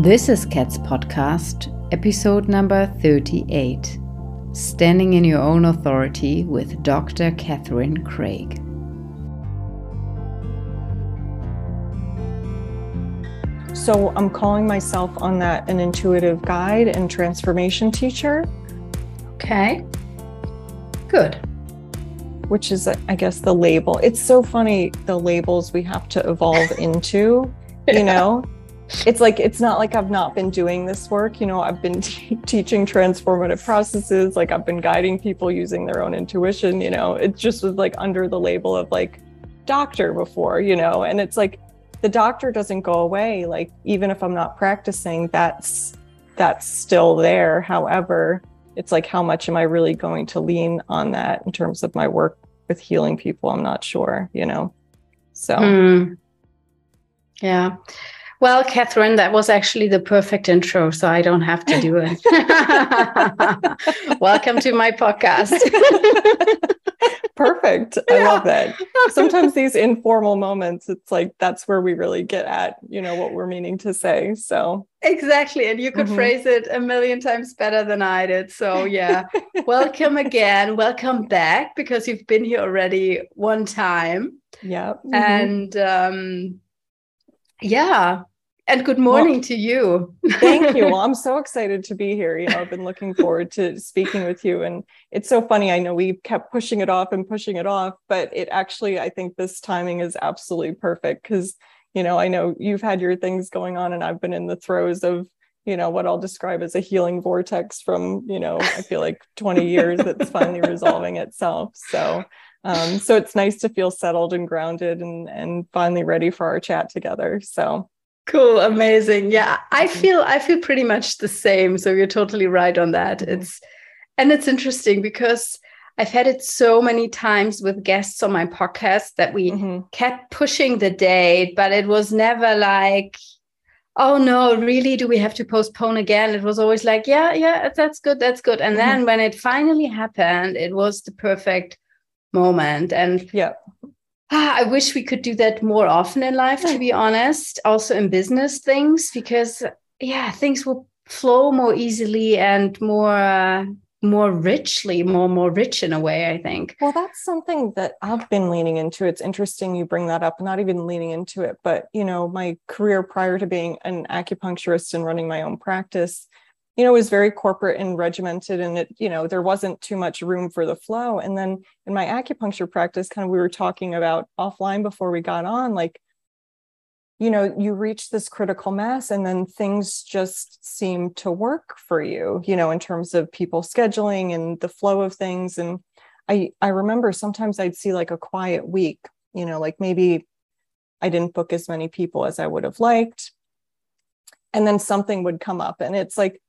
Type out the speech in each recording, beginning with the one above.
This is Cats Podcast, episode number 38 Standing in Your Own Authority with Dr. Catherine Craig. So, I'm calling myself on that an intuitive guide and transformation teacher. Okay. Good. Which is, I guess, the label. It's so funny the labels we have to evolve into, you know? It's like it's not like I've not been doing this work. You know, I've been t- teaching transformative processes, like I've been guiding people using their own intuition. You know, it just was like under the label of like doctor before. You know, and it's like the doctor doesn't go away. Like even if I'm not practicing, that's that's still there. However, it's like how much am I really going to lean on that in terms of my work with healing people? I'm not sure. You know, so. Mm. Yeah. Well, Catherine, that was actually the perfect intro, so I don't have to do it. Welcome to my podcast. perfect. I yeah. love that. Sometimes these informal moments, it's like that's where we really get at, you know, what we're meaning to say. So exactly. And you could mm-hmm. phrase it a million times better than I did. So yeah. Welcome again. Welcome back because you've been here already one time. Yeah. Mm-hmm. And um yeah and good morning well, to you. thank you. Well, I'm so excited to be here. You know, I've been looking forward to speaking with you. And it's so funny. I know we kept pushing it off and pushing it off, but it actually, I think this timing is absolutely perfect because, you know, I know you've had your things going on and I've been in the throes of, you know, what I'll describe as a healing vortex from, you know, I feel like 20 years that's finally resolving itself. So, um, so it's nice to feel settled and grounded and and finally ready for our chat together. So cool amazing. Yeah i feel i feel pretty much the same so you're totally right on that. Mm-hmm. it's and it's interesting because i've had it so many times with guests on my podcast that we mm-hmm. kept pushing the date but it was never like oh no really? Do we have to postpone again? It was always like yeah yeah that's good that's good. And mm-hmm. then when it finally happened it was the perfect moment. And yeah. Ah, I wish we could do that more often in life, to be honest, also in business things, because yeah, things will flow more easily and more uh, more richly, more more rich in a way, I think. Well, that's something that I've been leaning into. It's interesting you bring that up, not even leaning into it, but you know, my career prior to being an acupuncturist and running my own practice, you know, it was very corporate and regimented and it, you know, there wasn't too much room for the flow. And then in my acupuncture practice, kind of we were talking about offline before we got on, like, you know, you reach this critical mass and then things just seem to work for you, you know, in terms of people scheduling and the flow of things. And I I remember sometimes I'd see like a quiet week, you know, like maybe I didn't book as many people as I would have liked. And then something would come up and it's like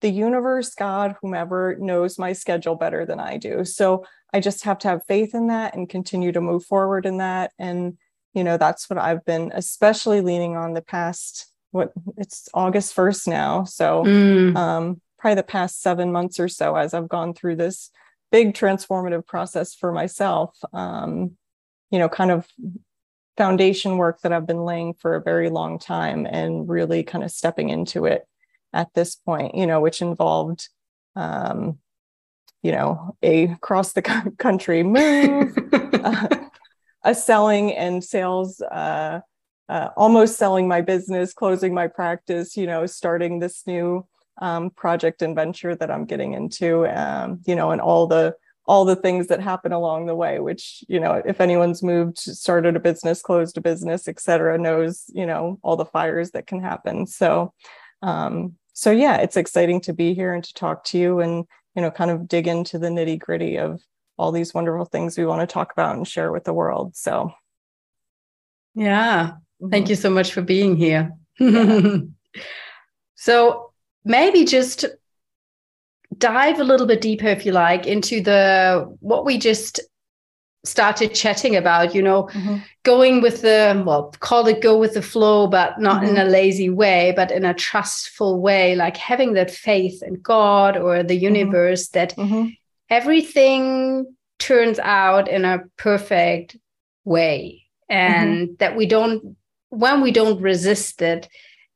the universe, God, whomever knows my schedule better than I do. So I just have to have faith in that and continue to move forward in that. And, you know, that's what I've been especially leaning on the past, what it's August 1st now. So mm. um, probably the past seven months or so as I've gone through this big transformative process for myself. Um, you know, kind of foundation work that I've been laying for a very long time and really kind of stepping into it at this point, you know, which involved, um, you know, a cross the country move, uh, a selling and sales, uh, uh, almost selling my business, closing my practice, you know, starting this new um, project and venture that I'm getting into, um, you know, and all the all the things that happen along the way which you know if anyone's moved started a business closed a business etc knows you know all the fires that can happen. So um, so yeah, it's exciting to be here and to talk to you and you know kind of dig into the nitty gritty of all these wonderful things we want to talk about and share with the world. So yeah, mm-hmm. thank you so much for being here. Yeah. so maybe just dive a little bit deeper if you like into the what we just started chatting about you know mm-hmm. going with the well call it go with the flow but not mm-hmm. in a lazy way but in a trustful way like having that faith in god or the mm-hmm. universe that mm-hmm. everything turns out in a perfect way and mm-hmm. that we don't when we don't resist it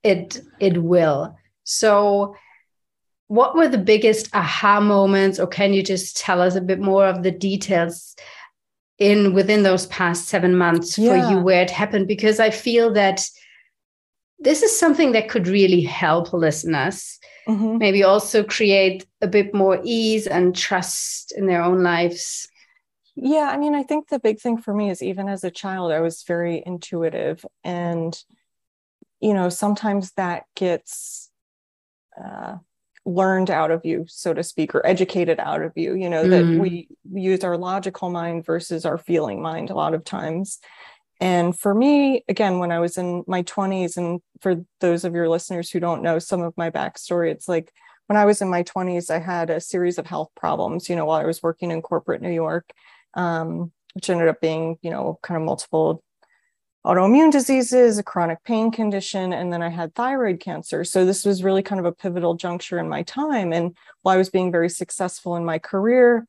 it it will. So what were the biggest aha moments or can you just tell us a bit more of the details in within those past 7 months yeah. for you where it happened because I feel that this is something that could really help listeners mm-hmm. maybe also create a bit more ease and trust in their own lives yeah i mean i think the big thing for me is even as a child i was very intuitive and you know sometimes that gets uh, learned out of you so to speak or educated out of you you know mm. that we use our logical mind versus our feeling mind a lot of times and for me, again, when I was in my 20s, and for those of your listeners who don't know some of my backstory, it's like when I was in my 20s, I had a series of health problems, you know, while I was working in corporate New York, um, which ended up being, you know, kind of multiple autoimmune diseases, a chronic pain condition, and then I had thyroid cancer. So this was really kind of a pivotal juncture in my time. And while I was being very successful in my career,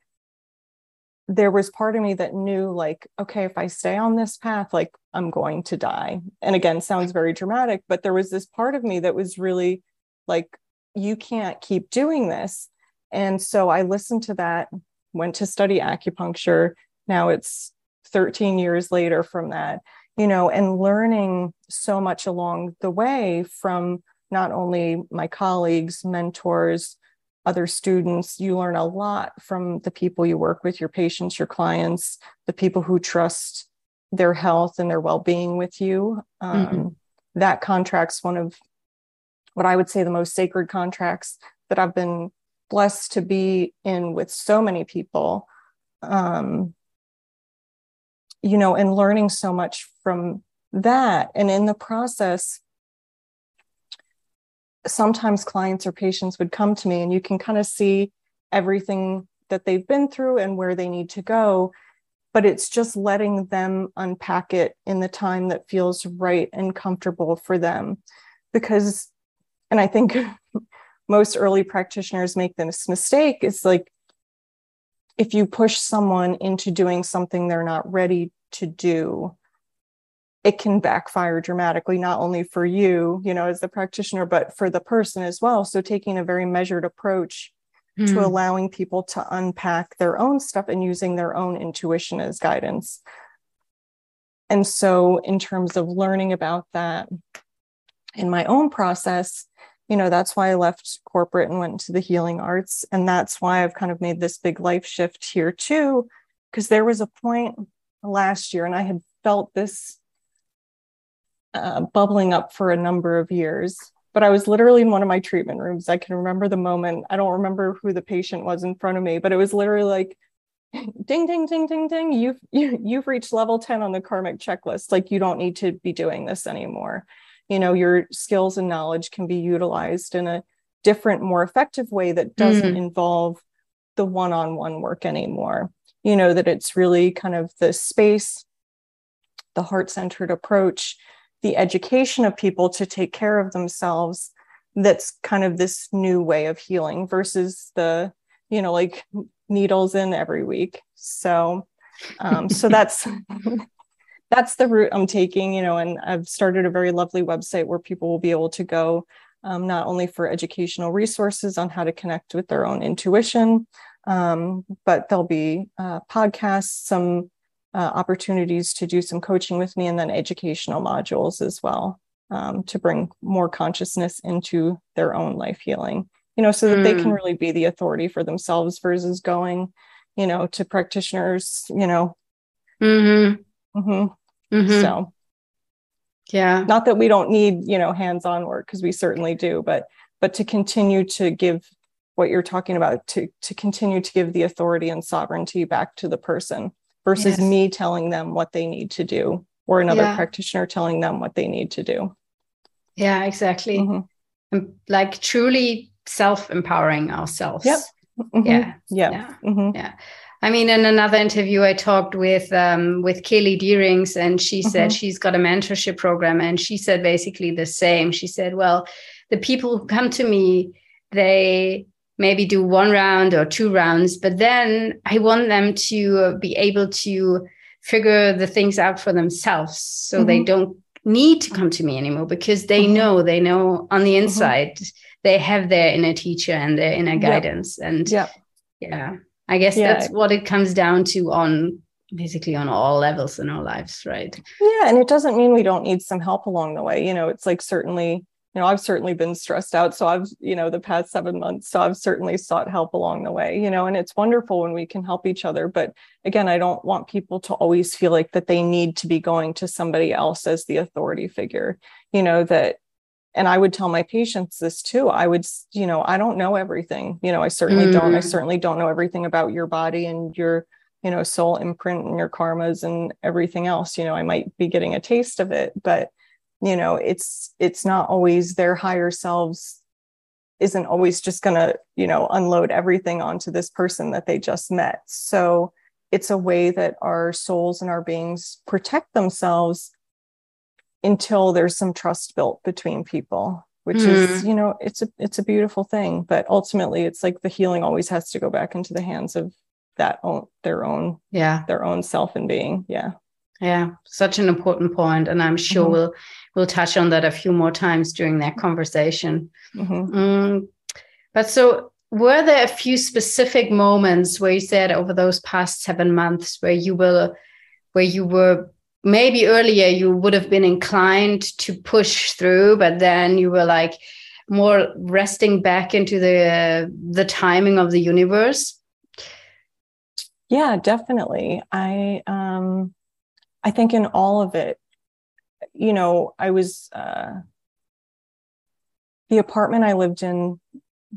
there was part of me that knew like okay if i stay on this path like i'm going to die and again sounds very dramatic but there was this part of me that was really like you can't keep doing this and so i listened to that went to study acupuncture now it's 13 years later from that you know and learning so much along the way from not only my colleagues mentors other students. You learn a lot from the people you work with, your patients, your clients, the people who trust their health and their well being with you. Um, mm-hmm. That contract's one of what I would say the most sacred contracts that I've been blessed to be in with so many people. Um, you know, and learning so much from that. And in the process, sometimes clients or patients would come to me and you can kind of see everything that they've been through and where they need to go but it's just letting them unpack it in the time that feels right and comfortable for them because and i think most early practitioners make this mistake it's like if you push someone into doing something they're not ready to do it can backfire dramatically not only for you you know as the practitioner but for the person as well so taking a very measured approach mm. to hmm. allowing people to unpack their own stuff and using their own intuition as guidance and so in terms of learning about that in my own process you know that's why i left corporate and went into the healing arts and that's why i've kind of made this big life shift here too because there was a point last year and i had felt this uh, bubbling up for a number of years. But I was literally in one of my treatment rooms. I can remember the moment. I don't remember who the patient was in front of me, but it was literally like, ding, ding, ding, ding, ding. You've you, you've reached level 10 on the karmic checklist. Like you don't need to be doing this anymore. You know, your skills and knowledge can be utilized in a different, more effective way that doesn't mm. involve the one-on-one work anymore. You know, that it's really kind of the space, the heart-centered approach the education of people to take care of themselves that's kind of this new way of healing versus the you know like needles in every week. So um so that's that's the route i'm taking you know and i've started a very lovely website where people will be able to go um, not only for educational resources on how to connect with their own intuition um, but there'll be uh, podcasts some uh, opportunities to do some coaching with me and then educational modules as well um, to bring more consciousness into their own life healing you know so that mm. they can mm. really be the authority for themselves versus going you know to practitioners you know mm-hmm. Mm-hmm. Mm-hmm. so yeah not that we don't need you know hands-on work because we certainly do but but to continue to give what you're talking about to to continue to give the authority and sovereignty back to the person versus yes. me telling them what they need to do or another yeah. practitioner telling them what they need to do. Yeah, exactly. Mm-hmm. Like truly self empowering ourselves. Yep. Mm-hmm. Yeah. Yeah. Yeah. Mm-hmm. yeah. I mean, in another interview, I talked with um, with Kaylee Deerings, and she said mm-hmm. she's got a mentorship program, and she said basically the same. She said, "Well, the people who come to me, they maybe do one round or two rounds, but then I want them to be able to figure the things out for themselves so mm-hmm. they don't need to come to me anymore because they mm-hmm. know they know on the mm-hmm. inside they have their inner teacher and their inner guidance yep. and yeah yeah i guess yeah. that's what it comes down to on basically on all levels in our lives right yeah and it doesn't mean we don't need some help along the way you know it's like certainly you know i've certainly been stressed out so i've you know the past seven months so i've certainly sought help along the way you know and it's wonderful when we can help each other but again i don't want people to always feel like that they need to be going to somebody else as the authority figure you know that and i would tell my patients this too i would you know i don't know everything you know i certainly mm. don't i mm. certainly don't know everything about your body and your you know soul imprint and your karmas and everything else you know i might be getting a taste of it but you know it's it's not always their higher selves isn't always just going to you know unload everything onto this person that they just met so it's a way that our souls and our beings protect themselves until there's some trust built between people which mm. is hmm. you know it's a it's a beautiful thing but ultimately it's like the healing always has to go back into the hands of that own their own yeah their own self and being yeah yeah such an important point and i'm sure mm-hmm. we'll we'll touch on that a few more times during that conversation. Mm-hmm. Mm, but so, were there a few specific moments where you said over those past seven months where you were, where you were maybe earlier you would have been inclined to push through, but then you were like more resting back into the the timing of the universe? Yeah, definitely. I um I think in all of it, you know, I was uh, the apartment I lived in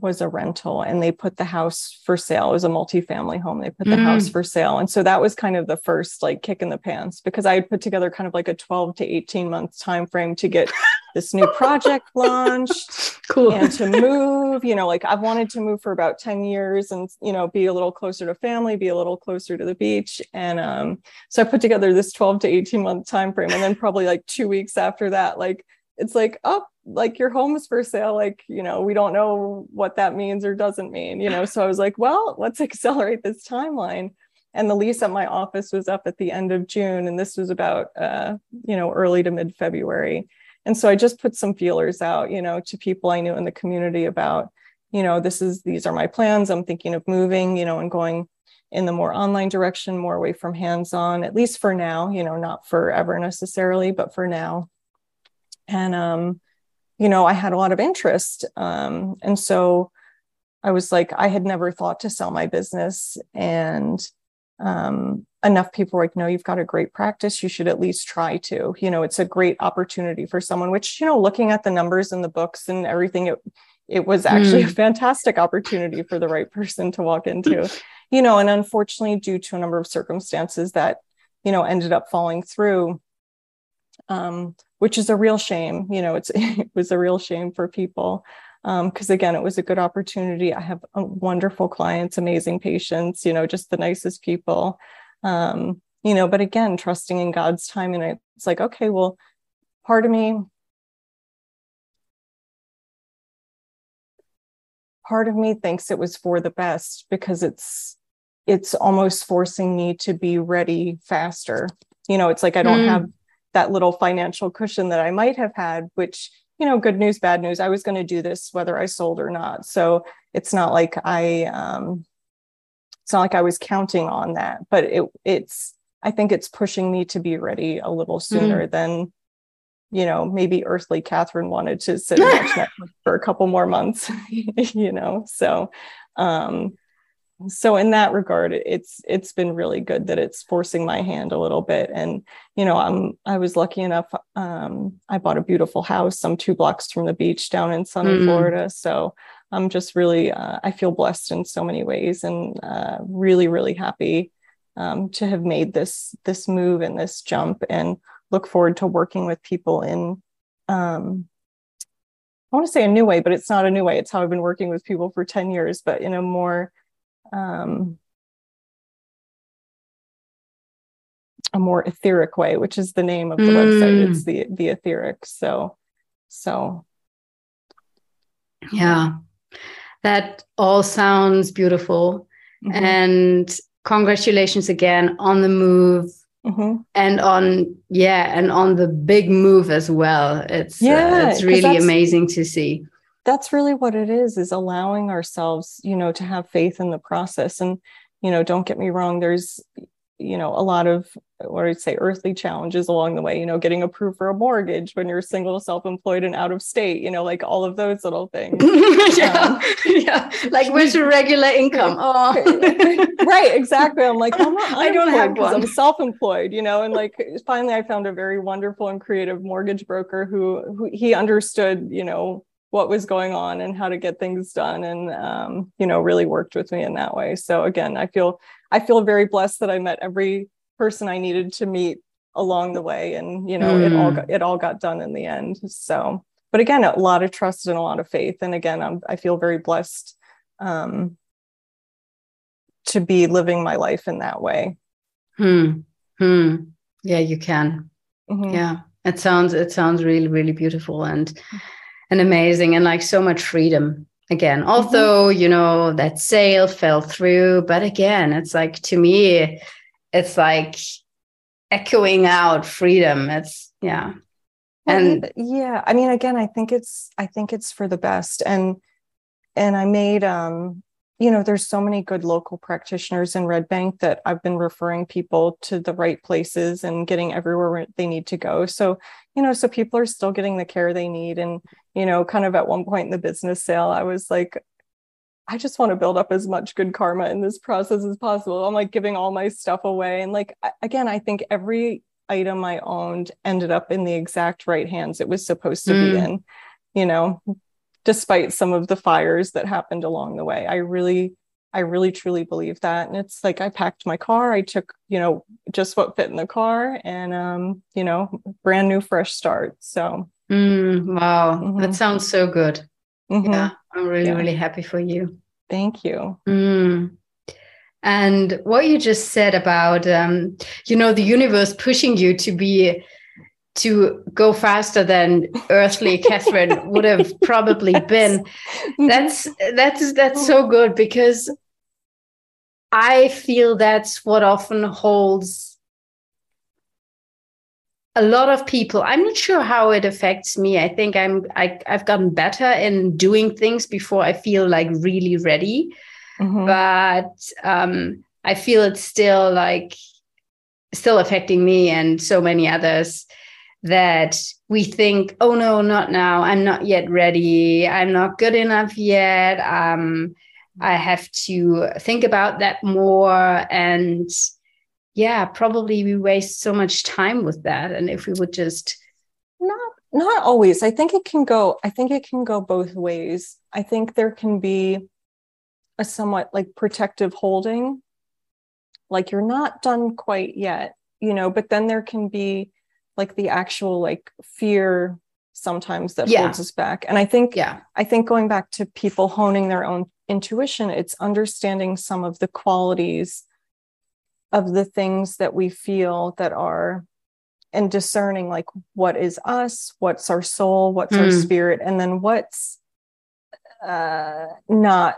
was a rental and they put the house for sale. It was a multi-family home. They put the mm. house for sale. And so that was kind of the first like kick in the pants because I had put together kind of like a 12 to 18 month time frame to get this new project launched cool and to move you know like i've wanted to move for about 10 years and you know be a little closer to family be a little closer to the beach and um so i put together this 12 to 18 month time frame and then probably like two weeks after that like it's like oh like your home is for sale like you know we don't know what that means or doesn't mean you know? So i was like well let's accelerate this timeline. And the lease at my office was up at the end of june and this was about uh, you know early to mid february and so i just put some feelers out you know to people i knew in the community about you know this is these are my plans i'm thinking of moving you know and going in the more online direction more away from hands on at least for now you know not forever necessarily but for now. And um you know i had a lot of interest um and so i was like i had never thought to sell my business and um enough people were like, no, you've got a great practice. You should at least try to. You know, it's a great opportunity for someone, which, you know, looking at the numbers in the books and everything, it, it was actually mm. a fantastic opportunity for the right person to walk into. you know, and unfortunately, due to a number of circumstances that, you know, ended up falling through, um, which is a real shame. You know, it's it was a real shame for people because um, again it was a good opportunity i have uh, wonderful clients amazing patients you know just the nicest people um, you know but again trusting in god's time and it's like okay well part of me part of me thinks it was for the best because it's it's almost forcing me to be ready faster you know it's like i don't mm. have that little financial cushion that i might have had which you know good news bad news i was going to do this whether i sold or not so it's not like i um it's not like I was counting on that, but it it's I think it's pushing me to be ready a little sooner mm. than you know maybe earthly Catherine wanted to sit and watch Netflix for a couple more months, you know. So um so in that regard it's it's been really good that it's forcing my hand a little bit and you know i'm i was lucky enough um i bought a beautiful house i'm two blocks from the beach down in sunny mm. florida so I'm just really, uh, I feel blessed in so many ways and uh, really, really happy um, to have made this this move and this jump and look forward to working with people in um, I want to say a new way, but it's not a new way. It's how I've been working with people for 10 years, but in a more um, a more etheric way, which is the name of the mm. website. It's the the etheric. So so yeah that all sounds beautiful. Mm-hmm. And congratulations again on the move. mm-hmm. and on yeah and on the big move as well it's yeah uh, it's really amazing to see that's really what it is is allowing ourselves you know to have faith in the process. And you know don't get me wrong there's you know a lot of what i'd say earthly challenges along the way you know getting approved for a mortgage when you're single self-employed and out of state you know like all of those little things. Yeah um, yeah like where's your regular income? Oh. Right exactly. I'm like i'm not i don't have one i'm self-employed you know and like finally i found a very wonderful and creative mortgage broker who who he understood you know what was going on and how to get things done and um, you know really worked with me in that way. So again i feel i feel very blessed that i met every person i needed to meet along the way and you know mm. it all got, it all got done in the end. So but again a lot of trust and a lot of faith. And again I'm, i feel very blessed um, to be living my life in that way. Hmm. Hmm. Yeah you can. Mm-hmm. yeah. It sounds it sounds really really beautiful. And and amazing and like so much freedom again mm-hmm. although mm-hmm. you know that sale fell through but again it's like to me it's like echoing out freedom it's yeah and yeah i mean again i think it's i think it's for the best and and i made um you know there's so many good local practitioners in red bank that i've been referring people to the right places and getting everywhere they need to go. So you know so people are still getting the care they need. And you know kind of at one point in the business sale i was like i just want to build up as much good karma in this process as possible. I'm like giving all my stuff away. And like again i think every item i owned ended up in the exact right hands it was supposed to mm. be in you know despite some of the fires that happened along the way. I really, I really truly believe that. And it's like I packed my car, I took, you know, just what fit in the car and um, you know, brand new fresh start. So mm, wow, mm-hmm. that sounds so good. Mm-hmm. Yeah, I'm really, yeah. really happy for you. Thank you. Mm. And what you just said about, um, you know, the universe pushing you to be to go faster than earthly Catherine would have probably been. That's that's that's so good because I feel that's what often holds a lot of people. I'm not sure how it affects me. I think I'm I, I've gotten better in doing things before I feel like really ready. Mm-hmm. But um, I feel it's still like still affecting me and so many others that we think, oh no, not now. I'm not yet ready. I'm not good enough yet. Um, I have to think about that more. And yeah, probably we waste so much time with that. And if we would just not not always. I think it can go, I think it can go both ways. I think there can be a somewhat like protective holding, like you're not done quite yet, you know, but then there can be like the actual like fear sometimes that yeah. holds us back and i think yeah i think going back to people honing their own intuition it's understanding some of the qualities of the things that we feel that are and discerning like what is us what's our soul what's mm. our spirit and then what's uh not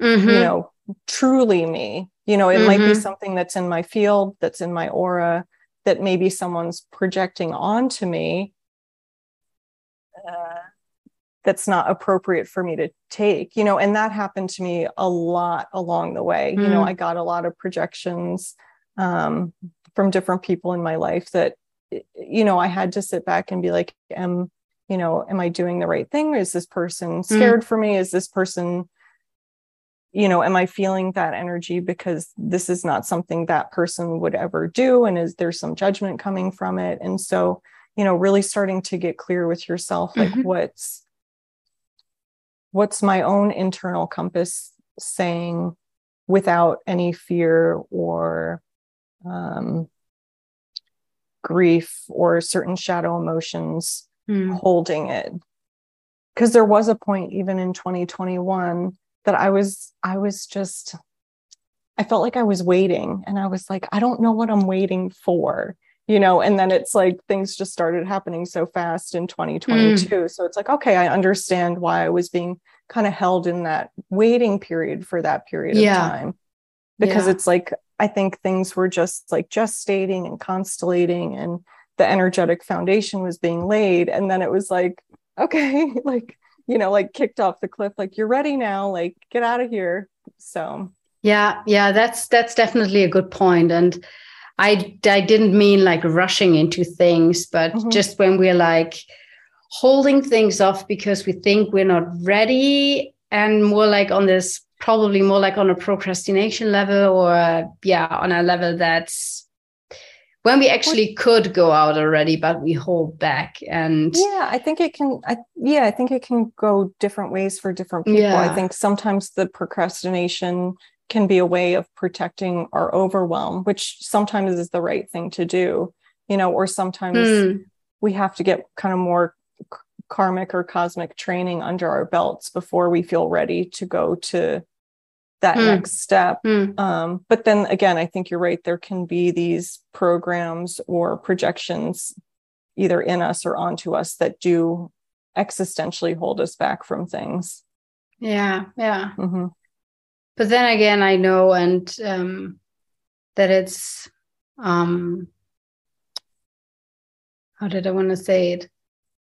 mm-hmm. you know truly me you know it mm-hmm. might be mm-hmm. something that's in my field that's in my aura that maybe someone's projecting onto me uh, that's not appropriate for me to take you know and that happened to me a lot along the way mm. you know hmm. i got a lot of projections um, from different people in my life that you know i had to sit back and be like am you know am i doing the right thing is this person hmm. scared mm. for me is this person you know am i feeling that energy because this is not something that person would ever do and is there some judgment coming from it and so you know really starting to get clear with yourself like mm-hmm. what's what's my own internal compass saying without any fear or um, grief or certain shadow emotions mm. holding it because there was a point even in 2021 that I was I was just I felt like I was waiting and I was like I don't know what I'm waiting for you know and then it's like things just started happening so fast in 2022 mm. so it's like okay I understand why I was being kind of held in that waiting period for that period yeah. of time because yeah. it's like I think things were just like gestating and constellating and the energetic foundation was being laid. And then it was like, okay, like, you know, like kicked off the cliff, like you're ready now, like get out of here. So yeah, yeah, that's that's definitely a good point. And I I didn't mean like rushing into things, but mm-hmm. just when we're like holding things off because we think we're not ready and more like on this probably more like on a procrastination level or yeah on a level that's when we actually could go out already but we hold back and yeah i think it can I, yeah i think it can go different ways for different people yeah. i think sometimes the procrastination can be a way of protecting our overwhelm which sometimes is the right thing to do you know or sometimes mm. we have to get kind of more karmic or cosmic training under our belts before we feel ready to go to that mm. next step. Mm. Um, but then again, I think you're right. There can be these programs or projections either in us or onto us that do existentially hold us back from things. Yeah, yeah. Mm-hmm. But then again, I know and um, that it's um, how did I want to say it?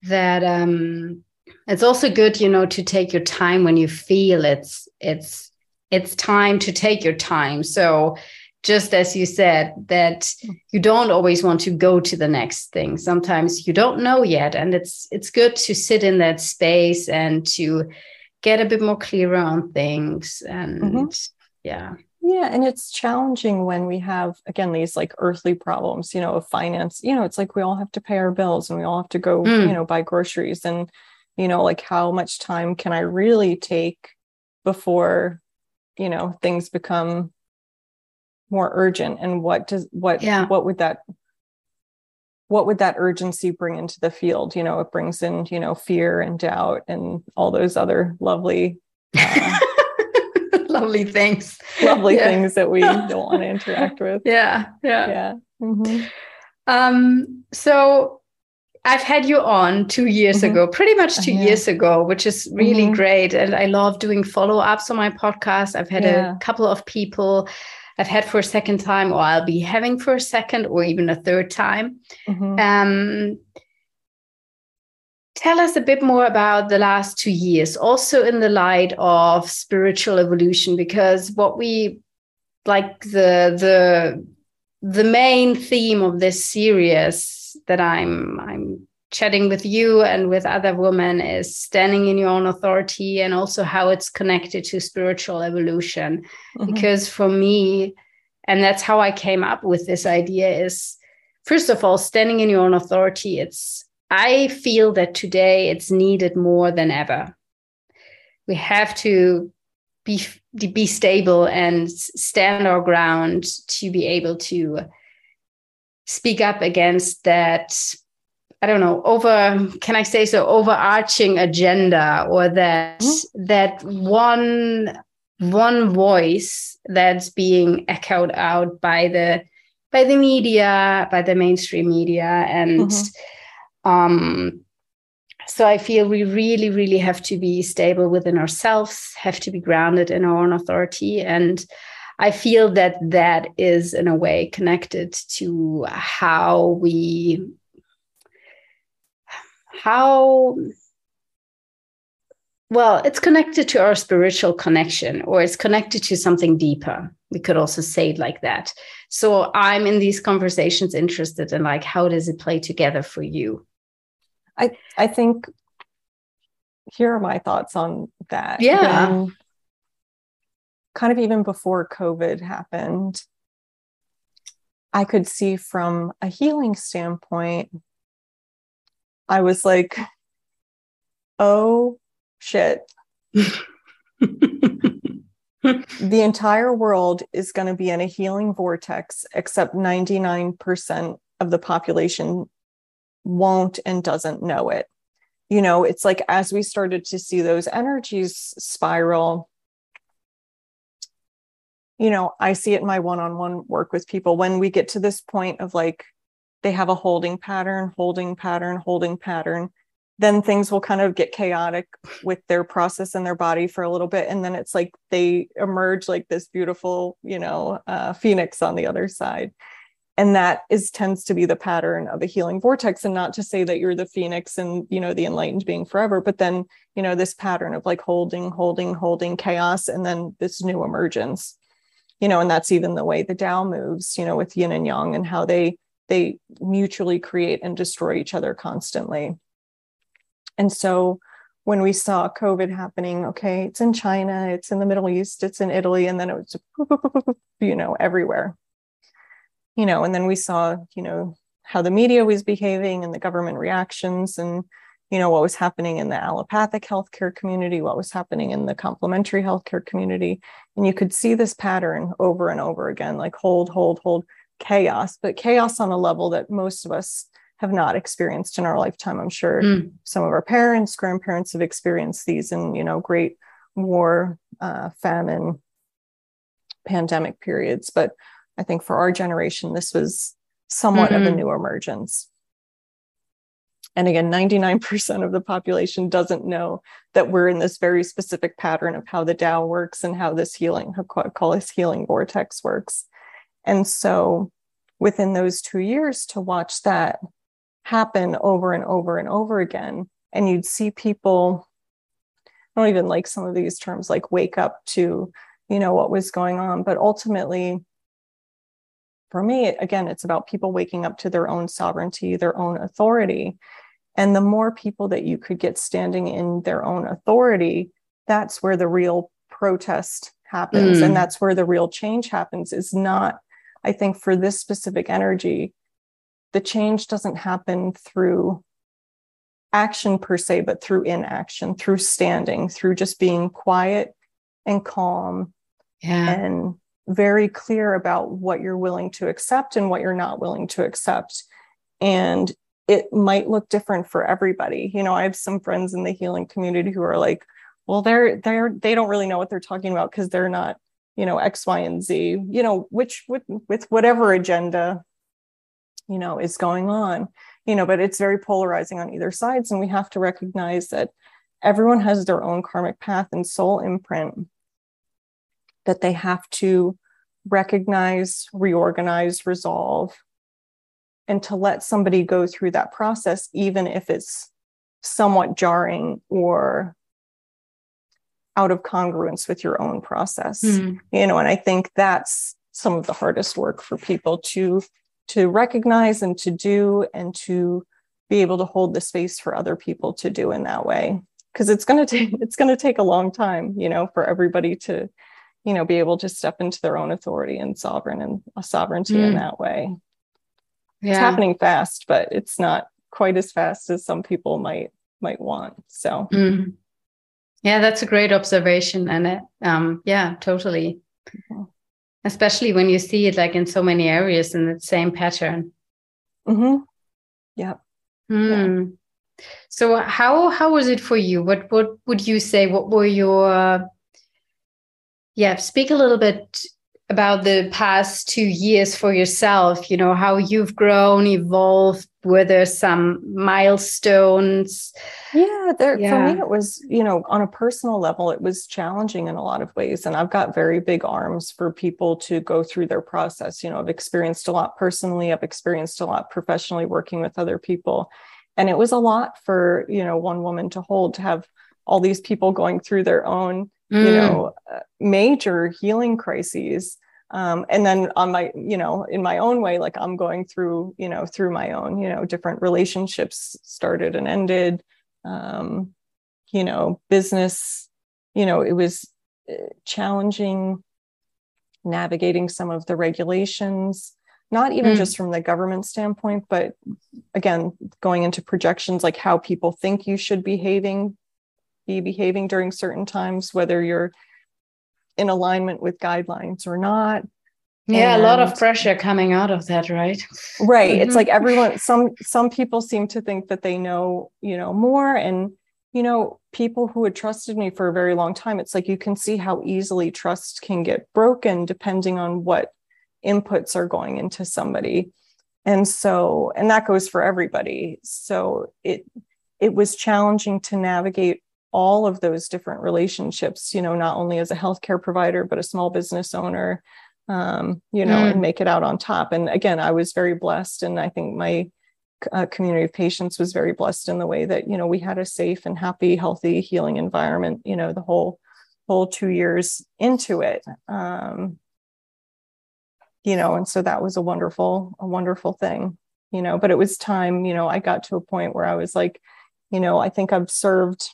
That um, it's also good, you know, to take your time when you feel it's it's it's time to take your time. So just as you said that you don't always want to go to the next thing sometimes you don't know yet and it's it's good to sit in that space and to get a bit more clearer on things and mm-hmm. yeah yeah and it's challenging when we have again these like earthly problems you know of finance you know it's like we all have to pay our bills and we all have to go mm. you know buy groceries and you know like how much time can i really take before you know things become more urgent and what does what yeah. what would that what would that urgency bring into the field you know it brings in you know fear and doubt and all those other lovely uh, lovely things lovely yeah. things that we don't want to interact with yeah yeah yeah mm-hmm. um so I've had you on two years mm-hmm. ago, pretty much two yeah. years ago, which is really mm-hmm. great. And I love doing follow ups on my podcast. I've had yeah. a couple of people I've had for a second time, or I'll be having for a second, or even a third time. Mm-hmm. Um, tell us a bit more about the last two years, also in the light of spiritual evolution, because what we like the the the main theme of this series that I'm I'm chatting with you and with other women is standing in your own authority and also how it's connected to spiritual evolution mm-hmm. because for me and that's how I came up with this idea is first of all standing in your own authority it's I feel that today it's needed more than ever we have to be be stable and stand our ground to be able to speak up against that i don't know over can i say so overarching agenda or that mm-hmm. that one one voice that's being echoed out by the by the media by the mainstream media and mm-hmm. um so i feel we really really have to be stable within ourselves have to be grounded in our own authority and I feel that that is in a way connected to how we how well it's connected to our spiritual connection or it's connected to something deeper. We could also say it like that. So i'm in these conversations interested in like how does it play together for you? I i think here are my thoughts on that. Yeah. When, kind of even before COVID happened, I could see from a healing standpoint, I was like, oh shit. the entire world is going to be in a healing vortex, except 99% of the population won't and doesn't know it. You know, it's like as we started to see those energies spiral, you know, I see it in my one on one work with people. When we get to this point of like, they have a holding pattern, holding pattern, holding pattern. then things will kind of get chaotic with their process and their body for a little bit. And then it's like they emerge like this beautiful you know uh, phoenix on the other side. And that is tends to be the pattern of a healing vortex. And not to say that you're the phoenix and you know the enlightened being forever but then you know this pattern of like holding holding holding chaos and then this new emergence you know and that's even the way the Tao moves you know with yin and yang and how they they mutually create and destroy each other constantly and so when we saw COVID happening, okay, it's in China, it's in the Middle East, it's in Italy, and then it was, you know, everywhere. You know, and then we saw, you know, how the media was behaving and the government reactions and, you know, what was happening in the allopathic healthcare community, what was happening in the complementary healthcare community. And you could see this pattern over and over again, like hold, hold, hold, chaos, but chaos on a level that most of us have not experienced in our lifetime. I'm sure mm. some of our parents, grandparents have experienced these in, you know, great war, uh, famine, pandemic periods. But I think for our generation, this was somewhat mm-hmm. of a mm-hmm. new emergence. And again, 99% of the population doesn't know that we're in this very specific pattern of how the Tao works and how this healing, this healing vortex works. And so within those two years to watch that happen over and over and over again. And you'd see people, I don't even like some of these terms, like wake up to, you know, what was going on. But ultimately, for me, again, it's about people waking up to their own sovereignty, their own authority. And the more people that you could get standing in their own authority, that's where the real protest happens. Mm. And that's where the real change happens, is not, I think, for this specific energy, the change doesn't happen through action per se, but through inaction, through standing, through just being quiet and calm yeah. and very clear about what you're willing to accept and what you're not willing to accept. And it might look different for everybody. You know, I have some friends in the healing community who are like, well, they're they're they don't really know what they're talking about because they're not, you know, X, Y, and Z, you know, which with, with whatever agenda you know is going on you know but it's very polarizing on either sides and we have to recognize that everyone has their own karmic path and soul imprint that they have to recognize reorganize resolve and to let somebody go through that process even if it's somewhat jarring or out of congruence with your own process mm-hmm. you know and i think that's some of the hardest work for people to to recognize and to do and to be able to hold the space for other people to do in that way because it's going to take it's going to take a long time you know for everybody to you know be able to step into their own authority and sovereign and a sovereignty mm. in that way yeah. it's happening fast but it's not quite as fast as some people might might want so mm. yeah that's a great observation and it, um yeah totally mm-hmm especially when you see it like in so many areas in the same pattern mm-hmm. yeah. Mm. yeah so how how was it for you what what would you say what were your yeah speak a little bit about the past two years for yourself you know how you've grown evolved were there some milestones yeah there yeah. for me it was you know on a personal level it was challenging in a lot of ways and i've got very big arms for people to go through their process you know i've experienced a lot personally i've experienced a lot professionally working with other people and it was a lot for you know one woman to hold to have all these people going through their own mm. you know uh, major healing crises um, and then on my you know in my own way like i'm going through you know through my own you know different relationships started and ended um, you know business you know it was uh, challenging navigating some of the regulations not even mm. just from the government standpoint but again going into projections like how people think you should be behaving be behaving during certain times whether you're in alignment with guidelines or not. Yeah and, a lot of pressure coming out of that right? Right. Mm-hmm. it's like everyone some some people seem to think that they know you know more and you know people who had trusted me for a very long time it's like you can see how easily trust can get broken depending on what inputs are going into somebody. And so and that goes for everybody. So it it was challenging to navigate all of those different relationships, you know, not only as a healthcare provider, but a small business owner, um, you know, mm. and make it out on top. And again, I was very blessed. And I think my uh, community of patients was very blessed in the way that, you know, we had a safe and happy, healthy, healing environment, you know, the whole, whole two years into it. Um, you know, and so that was a wonderful, a wonderful thing, you know, but it was time, you know, I got to a point where I was like, you know, I think I've served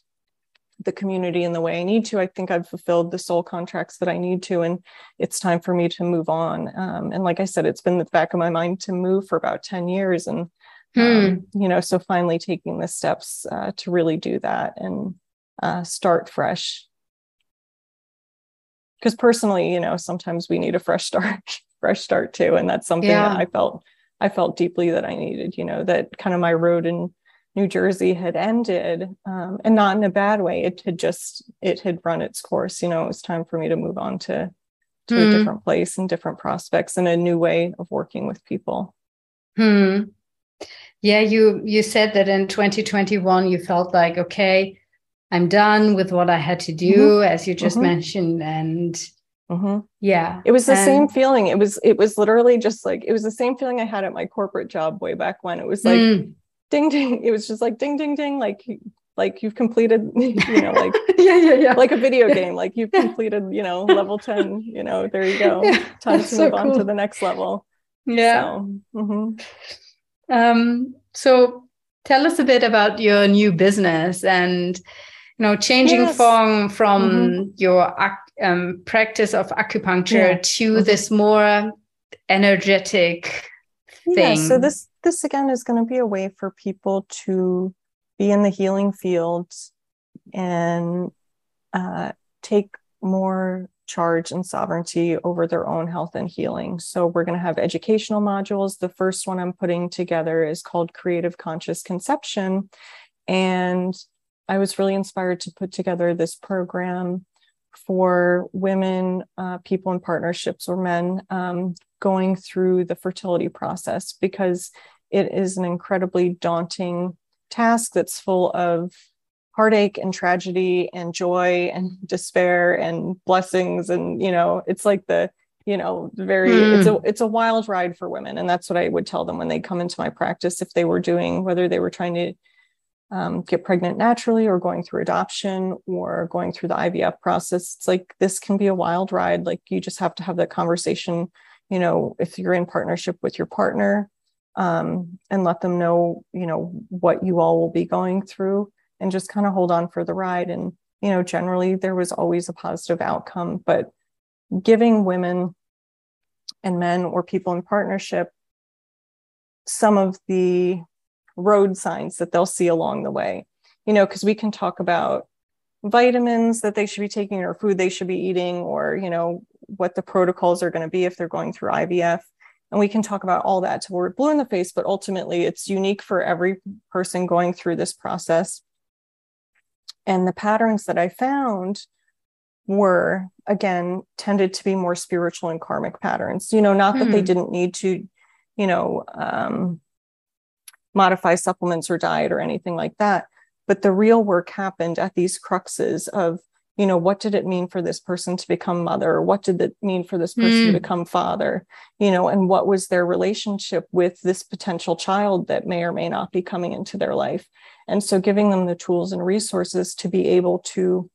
the community in the way I need to. I think I've fulfilled the soul contracts that I need to, and it's time for me to move on. Um, and like I said, it's been the back of my mind to move for about 10 years. And, hmm. um, you know, so finally taking the steps uh, to really do that and uh, start fresh. Because personally, you know, sometimes we need a fresh start, fresh start too. And that's something yeah. that I felt, I felt deeply that I needed, you know, that kind of my road and New Jersey had ended, um, and not in a bad way. It had just it had run its course. You know, it was time for me to move on to to mm. a hmm. different place and different prospects and a new way of working with people. Hmm. Yeah, you you said that in 2021 you felt like okay, I'm done with what I had to do, mm-hmm. as you just mm-hmm. mentioned, and mm-hmm. yeah, it was the and... same feeling. It was it was literally just like it was the same feeling I had at my corporate job way back when. It was like. Mm ding ding it was just like ding ding ding like like you've completed you know like yeah yeah yeah like a video game like you've completed you know level 10 you know there you go yeah, time to so move cool. on to the next level yeah so, mm-hmm. um so tell us a bit about your new business and you know changing yes. from from mm-hmm. your um, practice of acupuncture yeah. to mm-hmm. this more energetic thing yeah so this this again is going to be a way for people to be in the healing fields and uh, take more charge and sovereignty over their own health and healing. So, we're going to have educational modules. The first one I'm putting together is called Creative Conscious Conception. And I was really inspired to put together this program for women, uh, people in partnerships, or men um, going through the fertility process because it is an incredibly daunting task that's full of heartache and tragedy and joy and despair and blessings. And you know it's like the you know very mm. it's a it's a wild ride for women. And that's what i would tell them when they come into my practice if they were doing whether they were trying to um, get pregnant naturally or going through adoption or going through the ivf process it's like this can be a wild ride. Like you just have to have that conversation you know if you're in partnership with your partner um, and let them know, you know, what you all will be going through and just kind of hold on for the ride. And, you know, generally there was always a positive outcome, but giving women and men or people in partnership some of the road signs that they'll see along the way, you know, because we can talk about vitamins that they should be taking or food they should be eating or, you know, what the protocols are going to be if they're going through IVF and we can talk about all that till we're blue in the face but ultimately it's unique for every person going through this process and the patterns that i found were again tended to be more spiritual and karmic patterns you know not mm. that they hmm. didn't need to you know um, modify supplements or diet or anything like that but the real work happened at these cruxes of you know what did it mean for this person to become mother what did it mean for this person mm. to hmm. become father you know and what was their relationship with this potential child that may or may not be coming into their life and so giving them the tools and resources to be able to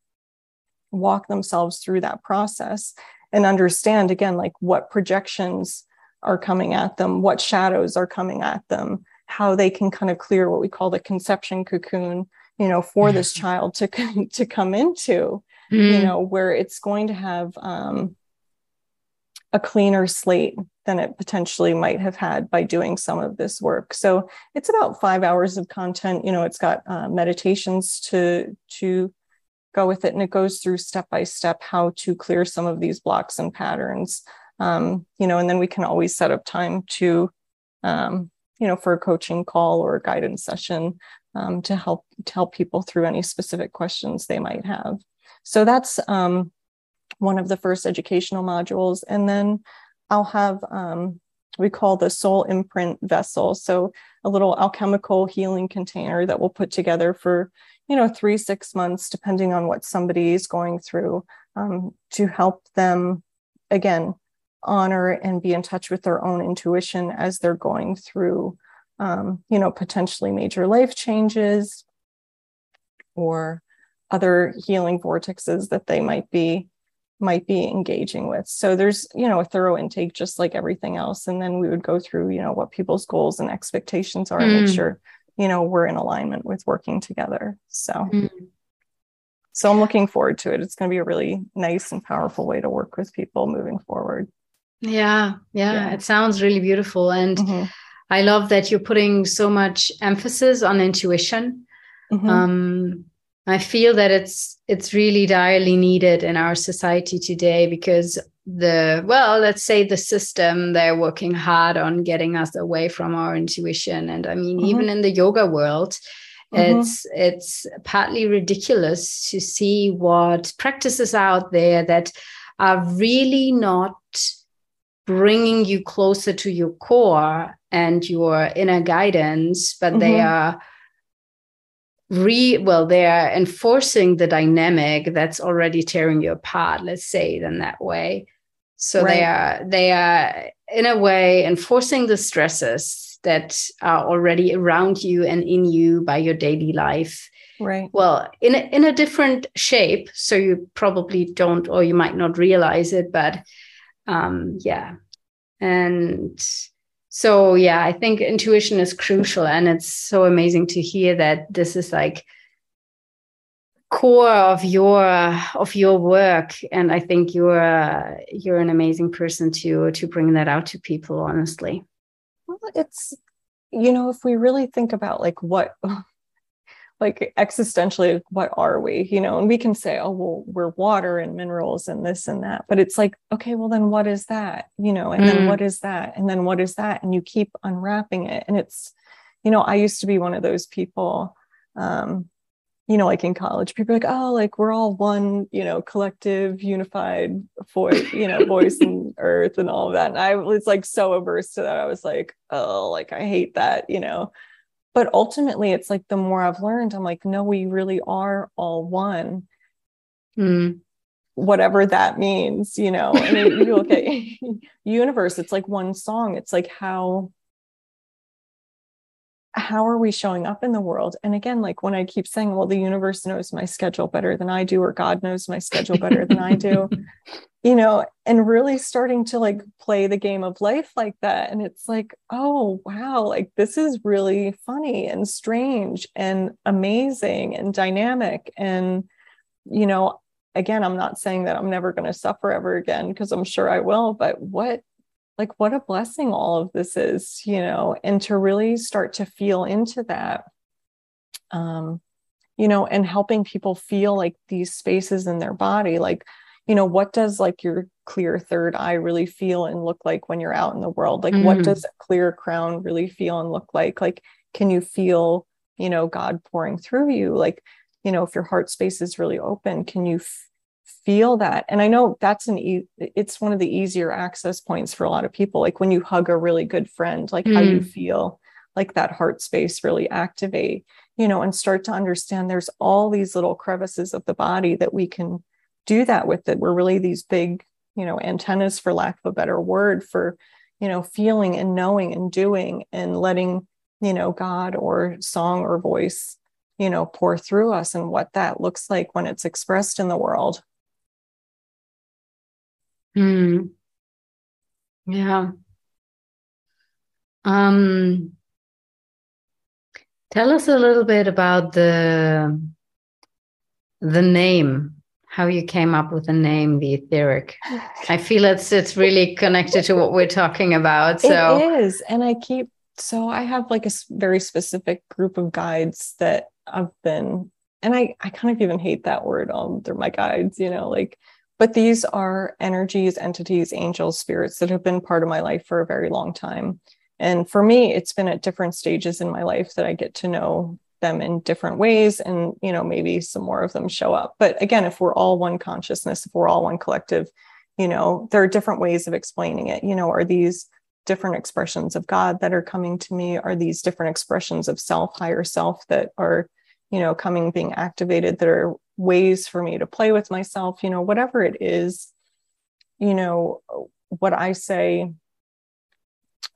walk themselves through that process and understand again like what projections are coming at them what shadows are coming at them how they can kind of clear what we call the conception cocoon you know for this child to to come into mm. you know, where it's going to have um, a cleaner slate than it potentially might have had by doing some of this work. So it's about five hours of content. You know, it's got uh, meditations to to go with it, and it goes through step by step how to clear some of these blocks and patterns. Um, you know, and then we can always set up time to, um, you know, for a coaching call or a guidance session um, to help to help people through any specific questions they might have. So that's um, one of the first educational modules. And then I'll have um, we call the soul imprint vessel. So a little alchemical healing container that we'll put together for, you know, three, six months, depending on what somebody is going through, um, to help them, again, honor and be in touch with their own intuition as they're going through, um, you know, potentially major life changes or other healing vortexes that they might be might be engaging with. So there's, you know, a thorough intake just like everything else. And then we would go through, you know, what people's goals and expectations are mm. and make hmm. sure, you know, we're in alignment with working together. So mm. so I'm looking forward to it. It's going to be a really nice and powerful way to work with people moving forward. Yeah, yeah, yeah. it sounds really beautiful. And mm-hmm. I love that you're putting so much emphasis on intuition. Mm-hmm. Um, I feel that it's it's really direly needed in our society today because the well, let's say the system they're working hard on getting us away from our intuition. And I mean, mm-hmm. even in the yoga world, mm-hmm. it's it's partly ridiculous to see what practices out there that are really not bringing you closer to your core and your inner guidance, but mm-hmm. they are re well they are enforcing the dynamic that's already tearing you apart let's say it in that way. So right. they are they are in a way enforcing the stresses that are already around you and in you by your daily life. Right. Well in a, in a different shape so you probably don't or you might not realize it but um yeah. And so yeah i think intuition is crucial and it's so amazing to hear that this is like core of your of your work. And i think you're you're an amazing person to to bring that out to people honestly. Well it's you know if we really think about like what like existentially what are we you know? And we can say oh well we're water and minerals and this and that. But it's like okay well then what is that? You know and mm. then what is that? And then what is that? And you keep unwrapping it. And it's you know i used to be one of those people um you know like in college people are like oh like we're all one you know collective unified voice you know voice and earth and all of that. And i was like so averse to that. I was like oh like i hate that you know but ultimately it's like the more i've learned i'm like no we really are all one. Mm. whatever that means you know? And you look at universe it's like one song. It's like how how are we showing up in the world? And again like when i keep saying well the universe knows my schedule better than i do or god knows my schedule better than i do you know and really starting to like play the game of life like that and it's like oh wow like this is really funny and strange and amazing and dynamic and you know again i'm not saying that i'm never going to suffer ever again because i'm sure i will but what like what a blessing all of this is you know and to really start to feel into that um you know and helping people feel like these spaces in their body like you know what does like your clear third eye really feel and look like when you're out in the world? Like mm. what does a clear crown really feel and look like? Like can you feel you know god pouring through you? Like you know if your heart space is really open can you f- feel that and i know that's an e- it's one of the easier access points for a lot of people like when you hug a really good friend like mm. how you feel like that heart space really activate you know and start to understand there's all these little crevices of the body that we can do that with that we're really these big you know antennas for lack of a better word for you know feeling and knowing and doing and letting you know god or song or voice you know pour through us and what that looks like when it's expressed in the world Hmm. Yeah. Um, tell us a little bit about the the name, how you came up with the name, the etheric. I feel it's it's really connected to what we're talking about. So it is, and I keep so I have like a very specific group of guides that I've been, and I I kind of even hate that word. Um, they're my guides, you know, like but these are energies, entities, angels, spirits that have been part of my life for a very long time. And for me, it's been at different stages in my life that I get to know them in different ways and you know maybe some more of them show up but again if we're all one consciousness if we're all one collective you know there are different ways of explaining it you know are these different expressions of God that are coming to me? Are these different expressions of self, higher self that are, you know, coming, being activated, there are ways for me to play with myself, you know, whatever it is, you know, what I say,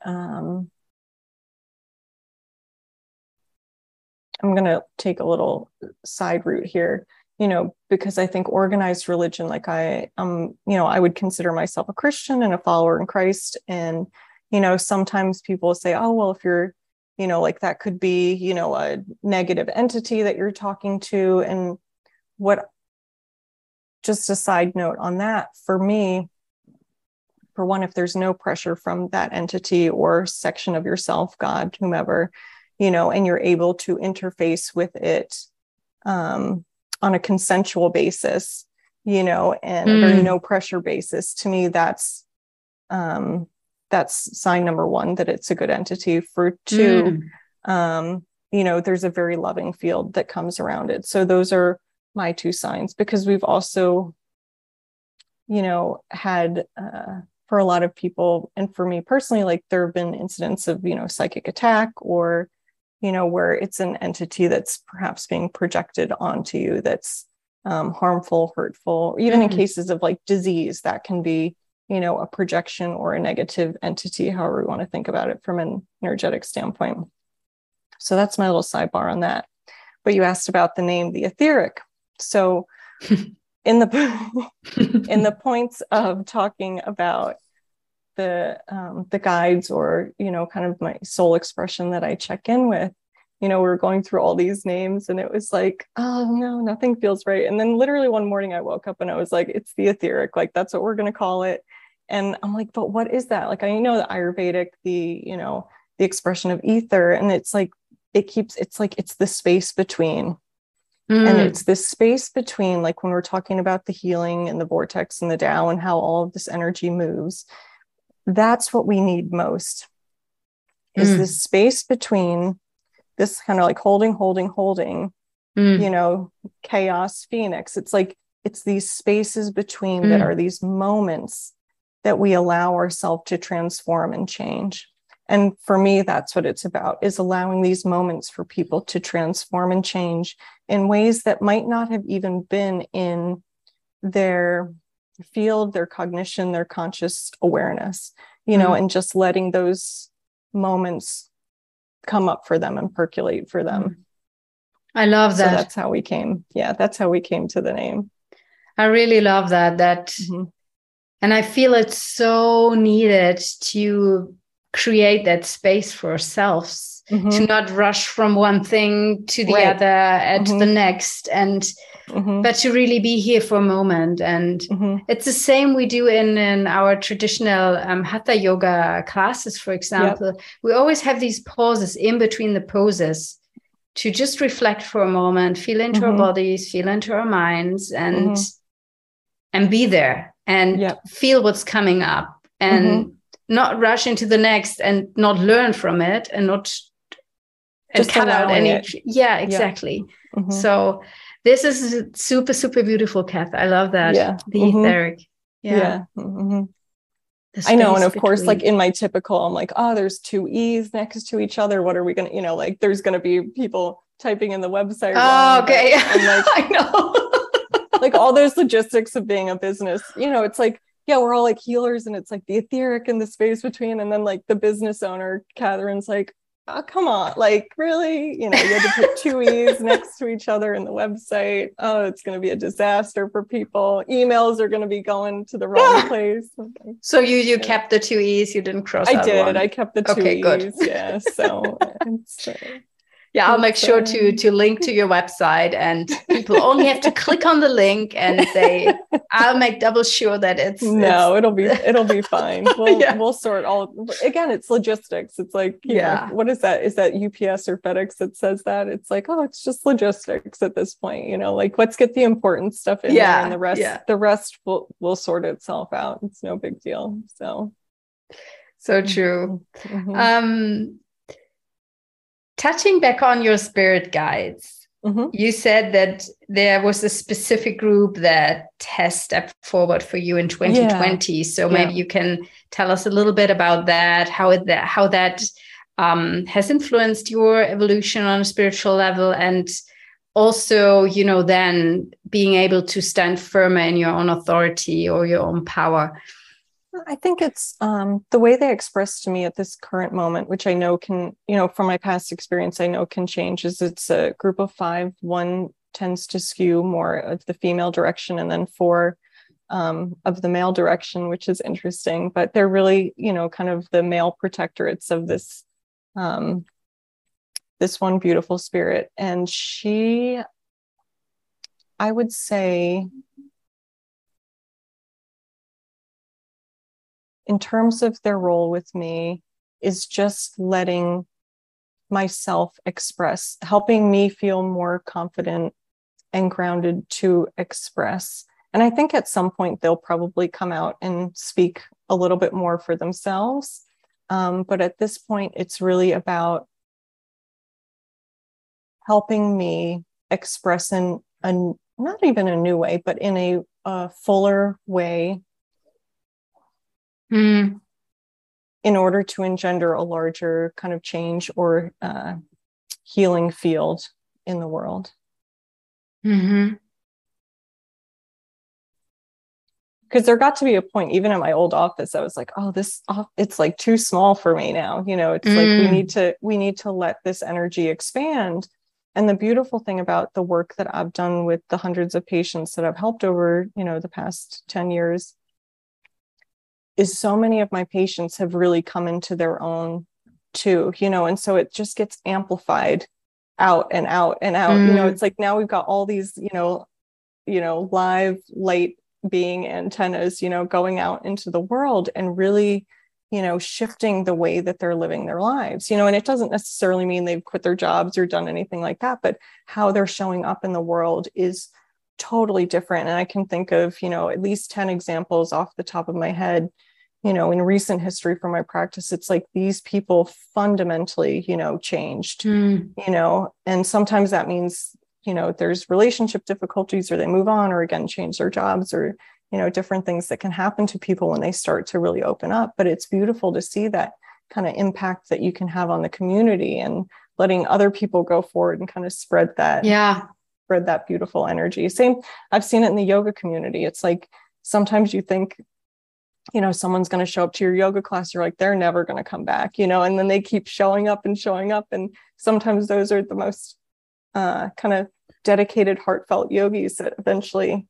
um, I'm going to take a little side route here, you know, because I think organized religion, like I, um, you know, I would consider myself a Christian and a follower in Christ. And, you know, sometimes people say, oh, well, if you're, you know, like that could be, you know, a negative entity that you're talking to. And what, just a side note on that, for me, for one, if there's no pressure from that entity or section of yourself, God, whomever, you know, and you're able to interface with it um, on a consensual basis, you know, and mm. very no pressure basis. To me, that's um, that's sign number one that it's a good entity. For two, mm. um, you know, there's a very loving field that comes around it. So those are my two signs because we've also, you know, had uh, for a lot of people and for me personally, like there have been incidents of, you know, psychic attack or you know, where it's an entity that's perhaps being projected onto you that's um, harmful, hurtful, even mm-hmm. in cases of like disease, that can be, you know, a projection or a negative entity, however we want to think about it from an energetic standpoint. So that's my little sidebar on that. But you asked about the name, the etheric. So in the in the points of talking about the um, the guides or you know kind of my soul expression that I check in with you know we are going through all these names and it was like oh no nothing feels right and then literally one morning I woke up and I was like it's the etheric like that's what we're going to call it and I'm like but what is that like I know the ayurvedic the you know the expression of ether and it's like it keeps it's like it's the space between Mm. And it's this space between, like when we're talking about the healing and the vortex and the Tao and how all of this energy moves, that's what we need most is mm. this space between this kind of like holding holding holding mm. you know chaos phoenix it's like it's these spaces between mm. that are these moments that we allow ourselves to transform and change and for me that's what it's about is allowing these moments for people to transform and change in ways that might not have even been in their field, their cognition, their conscious awareness, you know, mm and just letting those moments come up for them and percolate for them. Mm. I love that. So that's how we came. Yeah, that's how we came to the name. I really love that. That mm-hmm. And I feel it's so needed to create that space for ourselves mm-hmm. to not rush from one thing to the right. other and mm-hmm. the next and mm-hmm. but to really be here for a moment and mm-hmm. it's the same we do in in our traditional um, hatha yoga classes for example yep. we always have these pauses in between the poses to just reflect for a moment feel into our mm-hmm. bodies feel into our minds and mm-hmm. and be there and feel what's coming up and not rush into the next and not learn from it and not and cut out any it. yeah exactly yeah. Mm-hmm. so this is super super beautiful Kath i love that yeah the mm-hmm. etheric yeah, yeah. Mm-hmm. I know. And of between. course, like in my typical, I'm like, oh, there's two E's next to each other. What are we going to, you know, like there's going to be people typing in the website. Oh, okay. I'm like, I know. Like all those logistics of being a business, you know, it's like, yeah, we're all like healers and it's like the etheric and the space between. And then like the business owner, Catherine's like, oh, come on, like really, you know, you had to put two E's next to each other in the website. Oh, it's going to be a disaster for people. Emails are going to be going to the wrong place. Okay. So you you yeah. kept the two E's, you didn't cross. I did. One. I kept the two okay, E's. Good. Yeah. So. yeah i'll make sure to to link to your website and people only have to click on the link and they i'll make double sure that it's no it's, it'll be it'll be fine. We'll yeah. we'll sort all again it's logistics. It's like yeah know, what is that? Is that ups or fedex that says that? It's like oh it's just logistics at this point you know like let's get the important stuff in yeah, there and the rest yeah. the rest will will sort itself out. It's no big deal so. So true. Mm-hmm. um touching back on your spirit guides mm-hmm. you said that there was a specific group that has stepped forward for you in 2020. Yeah. So maybe yeah. you can tell us a little bit about that, how it, that how that um, has influenced your evolution on a spiritual level, and also, you know, then being able to stand firmer in your own authority or your own power. I think it's um, the way they express to me at this current moment, which I know can, you know, from my past experience, I know can change. Is it's a group of five. One tends to skew more of the female direction, and then four um, of the male direction, which is interesting. But they're really, you know, kind of the male protectorates of this um, this one beautiful spirit, and she, I would say, in terms of their role with me is just letting myself express, helping me feel more confident and grounded to express. And I think at some point they'll probably come out and speak a little bit more for themselves. Um, but at this point, it's really about helping me express in a not even a new way, but in a, a fuller way mm. in order to engender a larger kind of change or uh, healing field in the world. Mm-hmm because there got to be a point even at my old office i was like oh this it's like too small for me now you know it's mm. like we mm. need to we need to let this energy expand and the beautiful thing about the work that i've done with the hundreds of patients that i've helped over you know the past 10 years is so many of my patients have really come into their own too, you know, and so it just gets amplified out and out and out. Mm. You know, mm. it's like now we've got all these, you know, you know, live light being antennas, you know, going out into the world and really, you know, shifting the way that they're living their lives, you know, and it doesn't necessarily mean they've quit their jobs or done anything like that, but how they're showing up in the world is totally different. And I can think of, you know, at least 10 examples off the top of my head you know in recent history for my practice it's like these people fundamentally you know changed mm. you know and sometimes that means you know there's relationship difficulties or they move on or again change their jobs or you know different things that can happen to people when they start to really open up. But it's beautiful to see that kind of impact that you can have on the community and letting other people go forward and kind of spread that yeah. spread that beautiful energy. Same i've seen it in the yoga community. It's like sometimes you think you know someone's going to show up to your yoga class you're like they're never going to come back you know and then they keep showing up and showing up and sometimes those are the most uh, kind of dedicated heartfelt yogis that eventually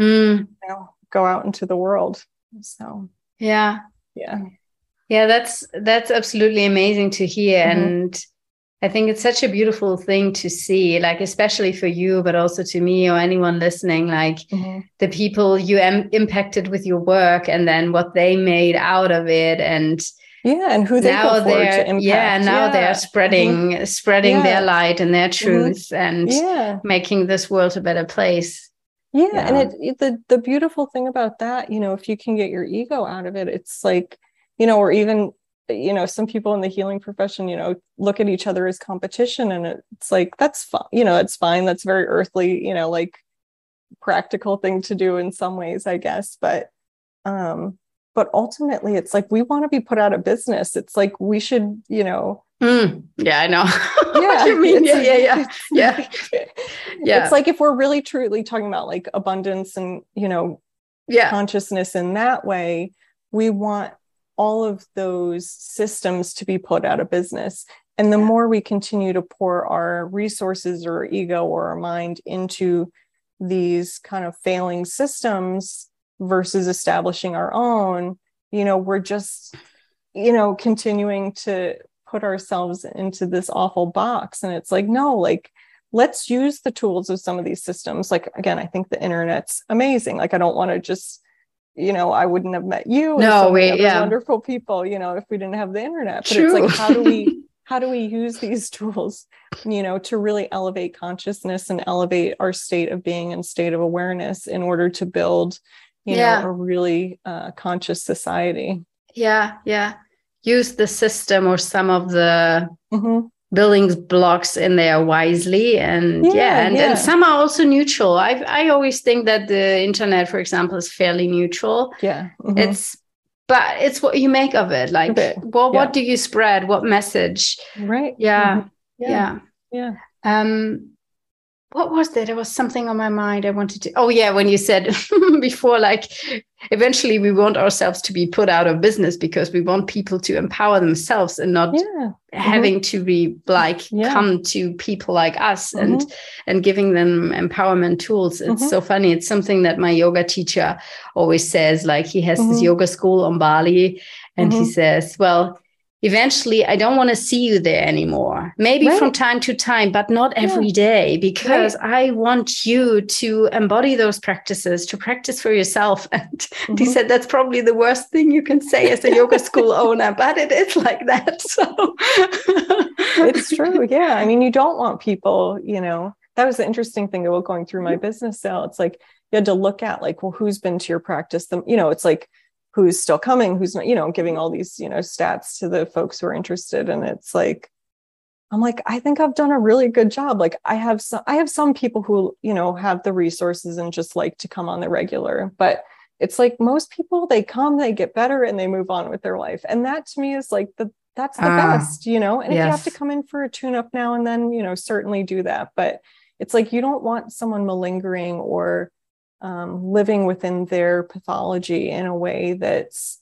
mm. you know go out into the world so yeah yeah yeah that's that's absolutely amazing to hear mm-hmm. and I think it's such a beautiful thing to see, like, especially for you, but also to me or anyone listening, like mm-hmm. the people you am- impacted with your work and then what they made out of it. And yeah, and who they now they're, Yeah, now yeah. they're spreading, mm-hmm. spreading yeah. their light and their mm-hmm. truth mm-hmm. and yeah. making this world a better place. Yeah, yeah. and it, it, the the beautiful thing about that, you know, if you can get your ego out of it, it's like, you know, or even you know some people in the healing profession you know look at each other as competition and it's like that's fine you know it's fine. That's very earthly you know like practical thing to do in some ways i guess. But um but ultimately it's like we want to be put out of business. It's like we should you know mm, yeah i know. Yeah you mean. yeah yeah yeah. yeah. yeah. it's like if we're really truly talking about like abundance and you know yeah. consciousness in that way we want all of those systems to be put out of business. And the more we continue to pour our resources or ego or our mind into these kind of failing systems versus establishing our own, you know, we're just, you know, continuing to put ourselves into this awful box. And it's like, no, like, let's use the tools of some of these systems. Like, again, I think the internet's amazing. Like, I don't want to just you know, I wouldn't have met you. No, we yeah. wonderful people, you know, if we didn't have the internet. But True. it's like, how do we how do we use these tools, you know, to really elevate consciousness and elevate our state of being and state of awareness in order to build, you yeah. know, a really uh, conscious society. Yeah, yeah. Use the system or some of the mm-hmm. Building blocks in there wisely and yeah, yeah and, yeah. and some are also neutral i i always think that the internet for example is fairly neutral yeah mm-hmm. it's but it's what you make of it like well yeah. what do you spread what message right yeah mm-hmm. yeah yeah um what was there? There was something on my mind I wanted to. Oh, yeah, when you said before, like eventually we want ourselves to be put out of business because we want people to empower themselves and not yeah. having mm-hmm. to be like yeah. come to people like us mm-hmm. and and giving them empowerment tools. It's mm-hmm. so funny. It's something that my yoga teacher always says. Like he has this mm-hmm. yoga school on Bali, and he mm-hmm. says, well eventually I don't want to see you there anymore. Maybe right. from time to time, but not every yeah. day, because right. I want you to embody those practices, to practice for yourself. And mm-hmm. he said that's probably the worst thing you can say as a yoga school owner, but it is like that. So it's true. Yeah. I mean, you don't want people, you know, that was the interesting thing about going through my business sale. It's like you had to look at like, well, who's been to your practice? Them, you know, it's like who's still coming, who's not, you know, giving all these, you know, stats to the folks who are interested. And it's like, I'm like, I think I've done a really good job. Like I have some, I have some people who, you know, have the resources and just like to come on the regular, but it's like most people, they come, they get better and they move on with their life. And that to me is like the, that's the uh, best, you know, and yes. if you have to come in for a tune up now and then, you know, certainly do that. But it's like, you don't want someone malingering or, um, living within their pathology in a way that's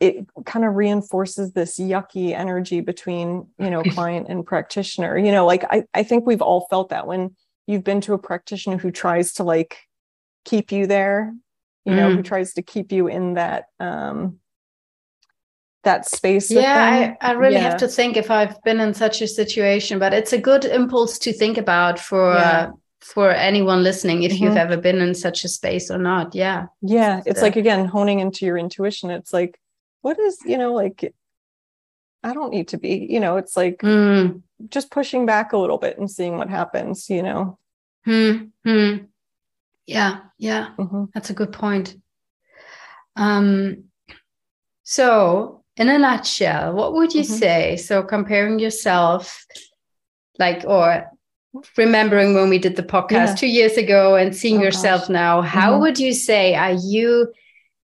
it kind of reinforces this yucky energy between you know client and practitioner you know like I, I think we've all felt that when you've been to a practitioner who tries to like keep you there you know who mm. tries to keep you in that um that space yeah I, I, really yeah. have to think if i've been in such a situation but it's a good impulse to think about for yeah. uh, for anyone listening if mm-hmm. you've ever been in such a space or not yeah yeah it's like again honing into your intuition it's like what is you know like i don't need to be you know it's like mm. just pushing back a little bit and seeing what happens you know hmm. hmm. yeah yeah mm-hmm. that's a good point um so in a nutshell what would you mm-hmm. say so comparing yourself like or remembering when we did the podcast yeah. two years ago and seeing oh, yourself gosh. now, how mm-hmm. would you say, are you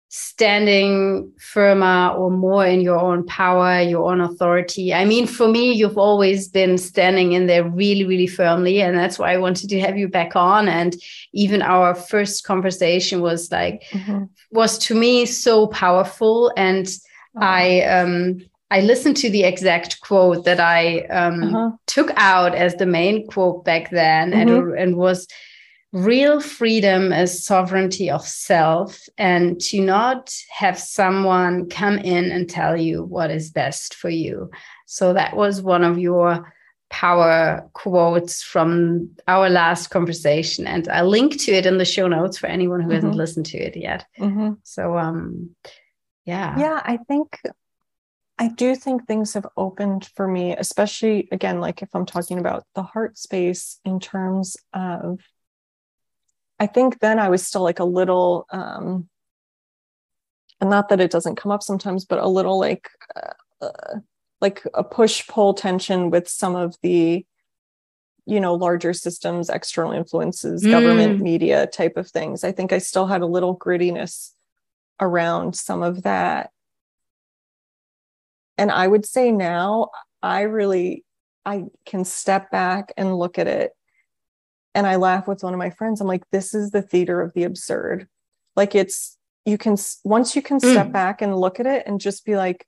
standing firmer or more in your own power, your own authority? I mean, for me, you've always been standing in there really, really firmly. And that's why I wanted to have you back on. And even our first conversation was like, mm-hmm. was to me so powerful. And oh. I, um, I listened to the exact quote that I um, uh-huh. took out as the main quote back then, mm-hmm. and, and was real freedom is sovereignty of self, and to not have someone come in and tell you what is best for you. So that was one of your power quotes from our last conversation and i'll link to it in the show notes for anyone who mm-hmm. hasn't listened to it yet mm-hmm. so um yeah yeah i think I do think things have opened for me, especially again, like if I'm talking about the heart space in terms of, I think then I was still like a little, um, and not that it doesn't come up sometimes, but a little like, uh, uh, like a push pull tension with some of the, you know, larger systems, external influences, mm. government, media type of things. I think I still had a little grittiness around some of that and i would say now i really i can step back and look at it. And i laugh with one of my friends. I'm like this is the theater of the absurd. Like it's you can once you can step mm. back and look at it and just be like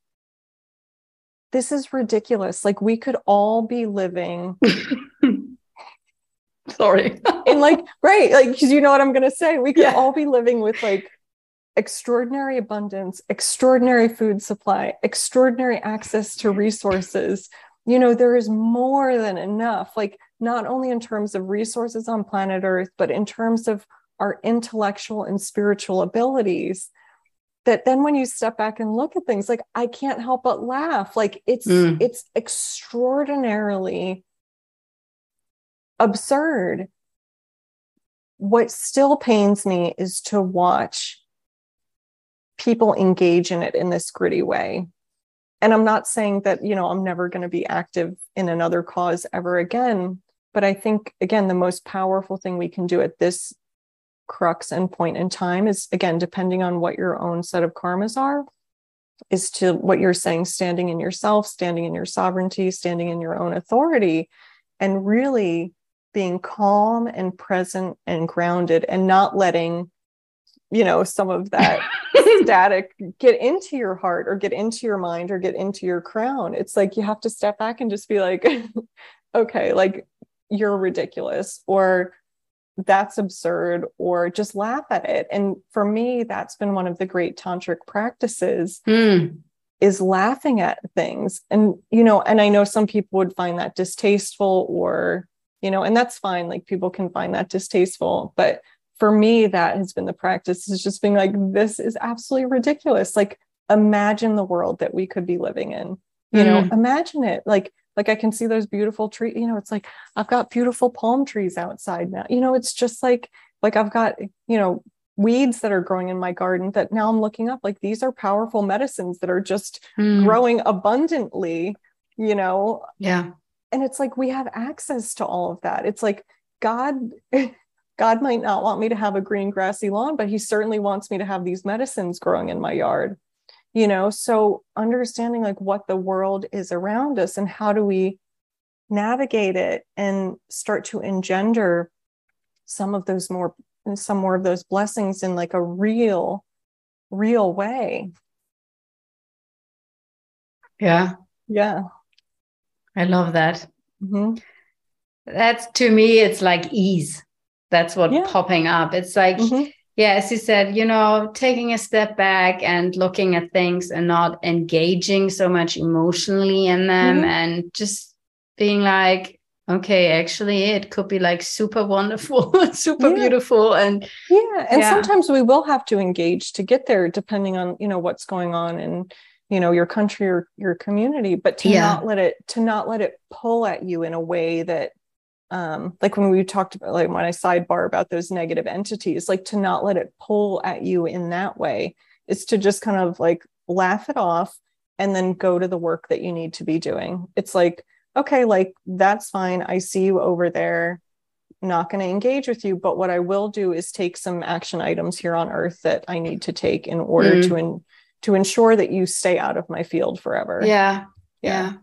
this is ridiculous. Like we could all be living sorry. in like right like because you know what i'm gonna say? We could yeah. all be living with like extraordinary abundance, extraordinary food supply, extraordinary access to resources. You know, there is more than enough, like not only in terms of resources on planet Earth, but in terms of our intellectual and spiritual abilities. That then when you step back and look at things, like I can't help but laugh. Like it's mm. it's extraordinarily absurd. What still pains me is to watch people engage in it in this gritty way. And i'm not saying that you know i'm never going to be active in another cause ever again but i think again the most powerful thing we can do at this crux and point in time is again depending on what your own set of karmas are is to what you're saying standing in yourself standing in your sovereignty standing in your own authority and really being calm and present and grounded and not letting you know some of that static get into your heart or get into your mind or get into your crown. It's like you have to step back and just be like okay like you're ridiculous or that's absurd or just laugh at it. And for me that's been one of the great tantric practices mm. is laughing at things. And you know and i know some people would find that distasteful or you know and that's fine. Like people can find that distasteful but for me that has been the practice is just being like this is absolutely ridiculous like imagine the world that we could be living in you mm. know imagine it like like I can see those beautiful trees. You know, it's like I've got beautiful palm trees outside now. You know, it's just like like I've got you know weeds that are growing in my garden that now I'm looking up like these are powerful medicines that are just mm. growing abundantly. You know. Yeah. And it's like we have access to all of that. It's like God. God might not want me to have a green grassy lawn, but he certainly wants me to have these medicines growing in my yard. You know so understanding like what the world is around us and how do we navigate it and start to engender some of those more some more of those blessings in like a real real way. Yeah. Yeah. I love that. Mm-hmm. that's to me it's like ease that's what yeah. popping up it's like mm-hmm yeah, as you said, you know, taking a step back and looking at things and not engaging so much emotionally in them mm-hmm. and just being like, okay, actually, it could be like super wonderful, super yeah. beautiful. And yeah, and yeah. sometimes we will have to engage to get there, depending on, you know, what's going on in, you know, your country or your community, but to yeah. not let it, to not let it pull at you in a way that um, like when we talked about like when I sidebar about those negative entities, like to not let it pull at you in that way is to just kind of like laugh it off and then go to the work that you need to be doing. It's like, okay, like that's fine. I see you over there. Not going to engage with you, but what I will do is take some action items here on earth that I need to take in order mm. to in, to ensure that you stay out of my field forever. Yeah. Yeah. yeah.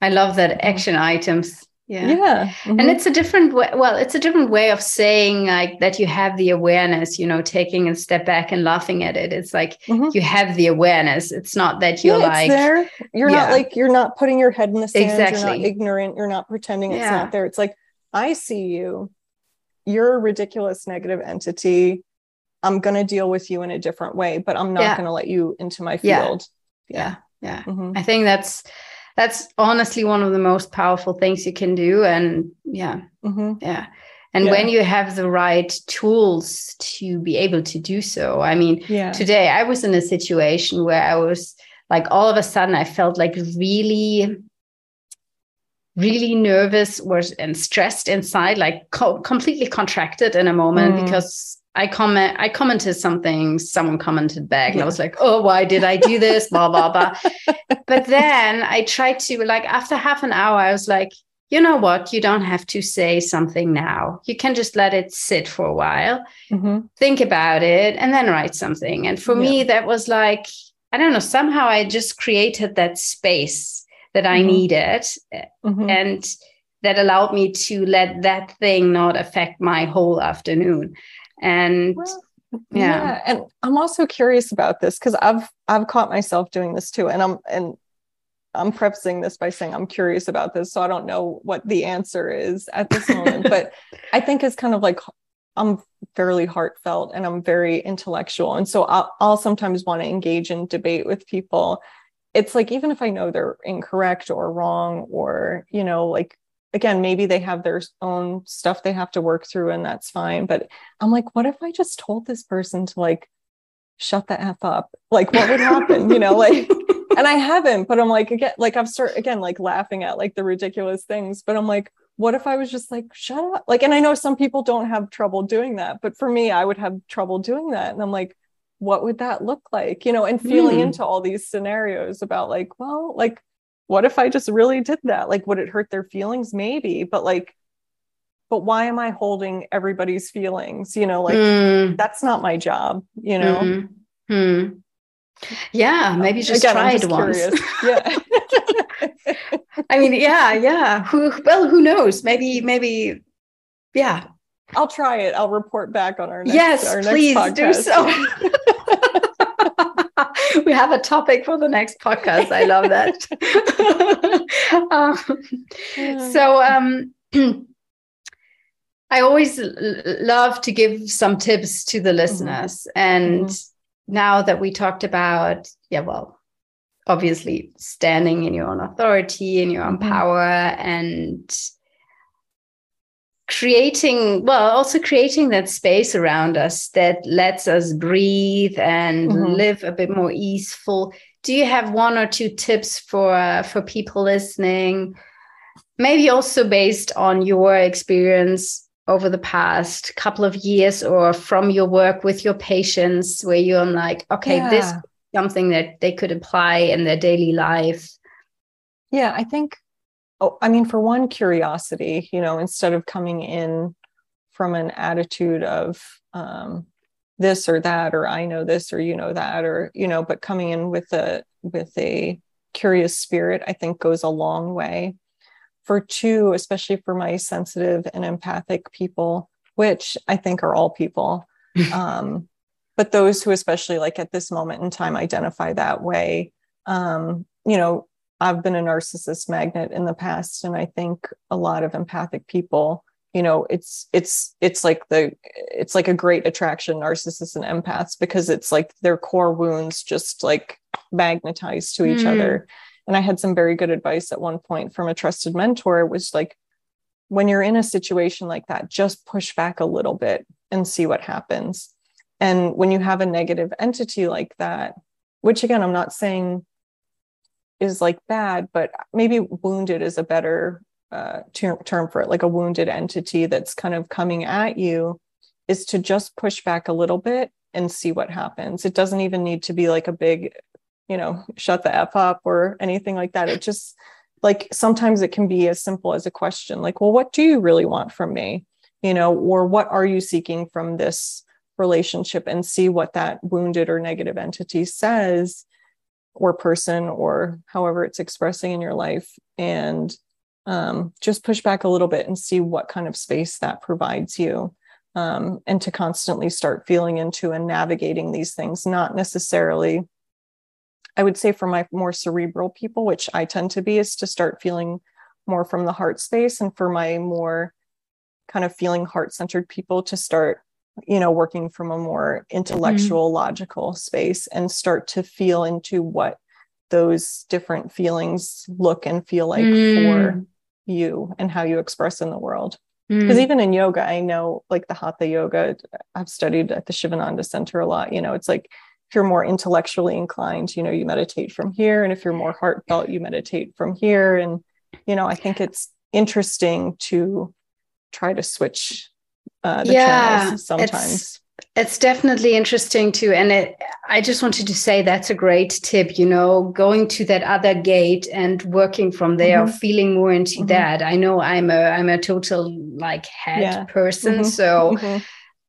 I love that action items yeah. Yeah. Mm-hmm. and it's a different way well it's a different way of saying like that you have the awareness you know taking a step back and laughing at it. It's like mm-hmm. you have the awareness. It's not that you're yeah, like there. You're yeah. not like you're not putting your head in the sand. Exactly. you're not ignorant. You're not pretending it's yeah. not there. It's like i see you. You're a ridiculous negative entity. I'm going to deal with you in a different way but i'm not going to let you into my field. Yeah. Yeah, mm-hmm. i think that's that's honestly one of the most powerful things you can do and yeah mm-hmm. yeah and yeah. when you have the right tools to be able to do so i mean yeah. today i was in a situation where i was like all of a sudden i felt like really really nervous was and stressed inside like co- completely contracted in a moment mm. because I comment, I commented something, someone commented back, and I was like, oh, why did I do this? blah, blah, blah. but then I tried to, like, after half an hour, I was like, you know what? You don't have to say something now. You can just let it sit for a while, mm-hmm. think about it, and then write something. And for yeah. me, that was like, I don't know, somehow I just created that space that I mm-hmm. needed. Mm-hmm. And that allowed me to let that thing not affect my whole afternoon and well, yeah. yeah and i'm also curious about this because i've i've caught myself doing this too and i'm and i'm prefacing this by saying i'm curious about this so i don't know what the answer is at this moment but i think it's kind of like i'm fairly heartfelt and i'm very intellectual and so i'll, I'll sometimes want to engage in debate with people it's like even if i know they're incorrect or wrong or you know like again, maybe they have their own stuff they have to work through and that's fine. But I'm like, what if I just told this person to like shut the F up? Like, what would happen? you know, like, and I haven't, but I'm like, again, like I've start again, like laughing at like the ridiculous things, but I'm like, what if I was just like, shut up? Like, and I know some people don't have trouble doing that, but for me, I would have trouble doing that. And I'm like, what would that look like you know and feeling Mm. into all these scenarios about like well like what if i just really did that like would it hurt their feelings maybe but like but why am i holding everybody's feelings you know like Mm, that's not my job you know mm, mm. Yeah, maybe just Again, try I'm it just once. curious. yeah I mean, yeah, yeah. Who well, who knows? Maybe, maybe, yeah. i'll try it i'll report back on our next yes, our next please do so. we have a topic for the next podcast. I love that. um, so um i always love to give some tips to the listeners and Mhm. now that we talked about yeah well obviously standing in your own authority in your own Mhm. power and creating well also creating that space around us that lets us breathe and Mhm. live a bit more easeful. Do you have one or two tips for uh, for people listening? Maybe also based on your experience over the past couple of years or from your work with your patients where you're like okay this is something that they could apply in their daily life. Yeah, I think, oh, I mean, for one, curiosity, you know, instead of coming in from an attitude of um, this or that, or I know this or you know that, or, you know, but coming in with a, with a curious spirit, I think goes a long way. For two, especially for my sensitive and empathic people, which I think are all people, um, but those who especially like at this moment in time identify that way um, you know i've been a narcissist magnet in the past and i think a lot of empathic people you know it's it's it's like the it's like a great attraction narcissists and empaths because it's like their core wounds just like magnetized to each Mm. other and i had some very good advice at one point from a trusted mentor it was like when you're in a situation like that just push back a little bit and see what happens and when you have a negative entity like that which again i'm not saying is like bad but maybe wounded is a better uh, ter- term for it like a wounded entity that's kind of coming at you is to just push back a little bit and see what happens. It doesn't even need to be like a big you know shut the f up or anything like that. It just like sometimes it can be as simple as a question like well what do you really want from me? You know or what are you seeking from this relationship? and see what that wounded or negative entity says or person or however it's expressing in your life and um, just push back a little bit and see what kind of space that provides you um, and to constantly start feeling into and navigating these things not necessarily i would say for my more cerebral people which i tend to be is to start feeling more from the heart space and for my more kind of feeling heart centered people to start you know working from a more intellectual logical space and start to feel into what those different feelings look and feel like for Mm. you and how you express in the world because Mm. even in yoga i know like the hatha yoga i've studied at the Sivananda center a lot you know it's like if you're more intellectually inclined you know you meditate from here and if you're more heartfelt you meditate from here and you know i think it's interesting to try to switch uh, the Yeah, channels sometimes It's definitely interesting too. And it, I just wanted to say that's a great tip, you know, going to that other gate and working from there, Mhm. feeling more into Mhm. that. I know I'm a I'm a total like head Yeah. person. Mhm. So Mhm.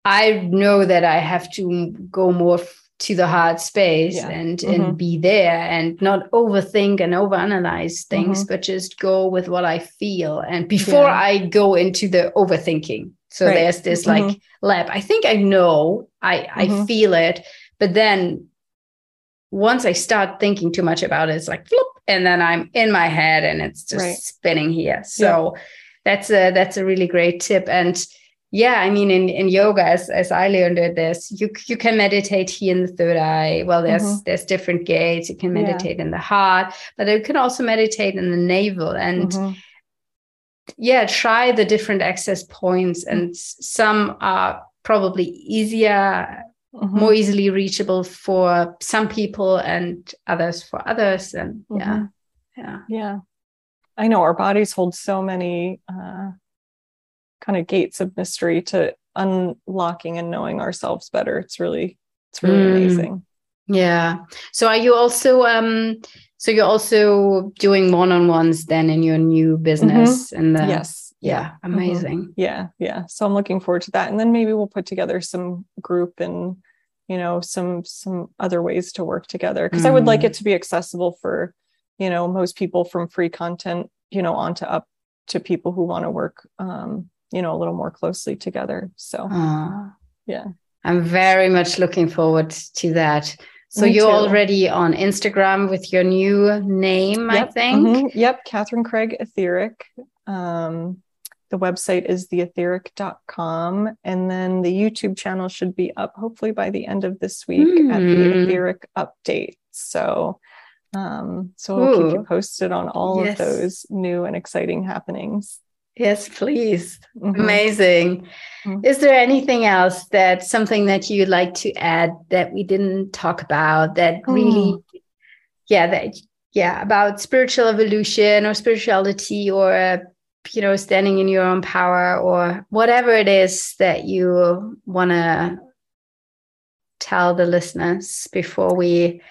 I know that I have to go more f- to the heart space Yeah. and and be there and not overthink and overanalyze things, Mm-hmm. but just go with what I feel. And before Yeah. I go into the overthinking. So Right. there's this Mhm. like lab. I think I know, I I Mhm. feel it, but then once I start thinking too much about it, it's like flip, and then I'm in my head and it's just Right. spinning here. So that's a that's a really great tip. And yeah, I mean in, in yoga, as as I learned it, there's you you can meditate here in the third eye. Well, there's Mhm. there's different gates. You can Yeah. meditate in the heart, but you can also meditate in the navel. And Mhm. Yeah try the different access points and some are probably easier Mhm. more easily reachable for some people and others for others and yeah Mhm. yeah Yeah. I know our bodies hold so many uh, kind of gates of mystery to unlocking and knowing ourselves better. It's really, it's really mm. amazing yeah so are you also um so you're also doing one-on-ones then in your new business mm-hmm. and yes yeah mm-hmm. amazing mm-hmm. yeah yeah so i'm looking forward to that and then maybe we'll put together some group and you know some some other ways to work together because mm. i would like it mm. to be accessible for you know most people from free content you know onto up to people who want to work um you know a little more closely together so uh, yeah i'm very much looking forward to that so Me you're too. already on Instagram with your new name, yep. I think. Mm-hmm. Yep, Catherine Craig Etheric. Um, the website is theetheric.com. And then the YouTube channel should be up hopefully by the end of this week mm. at the hmm. Etheric update. So um, so we'll keep you posted on all yes. of those new and exciting happenings. Yes, please. Mm-hmm. Amazing. Mm-hmm. Is there anything else that something that you'd like to add that we didn't talk about that mm. really, yeah, that, yeah, about spiritual evolution or spirituality or, uh, you know, standing in your own power or whatever it is that you want to tell the listeners before we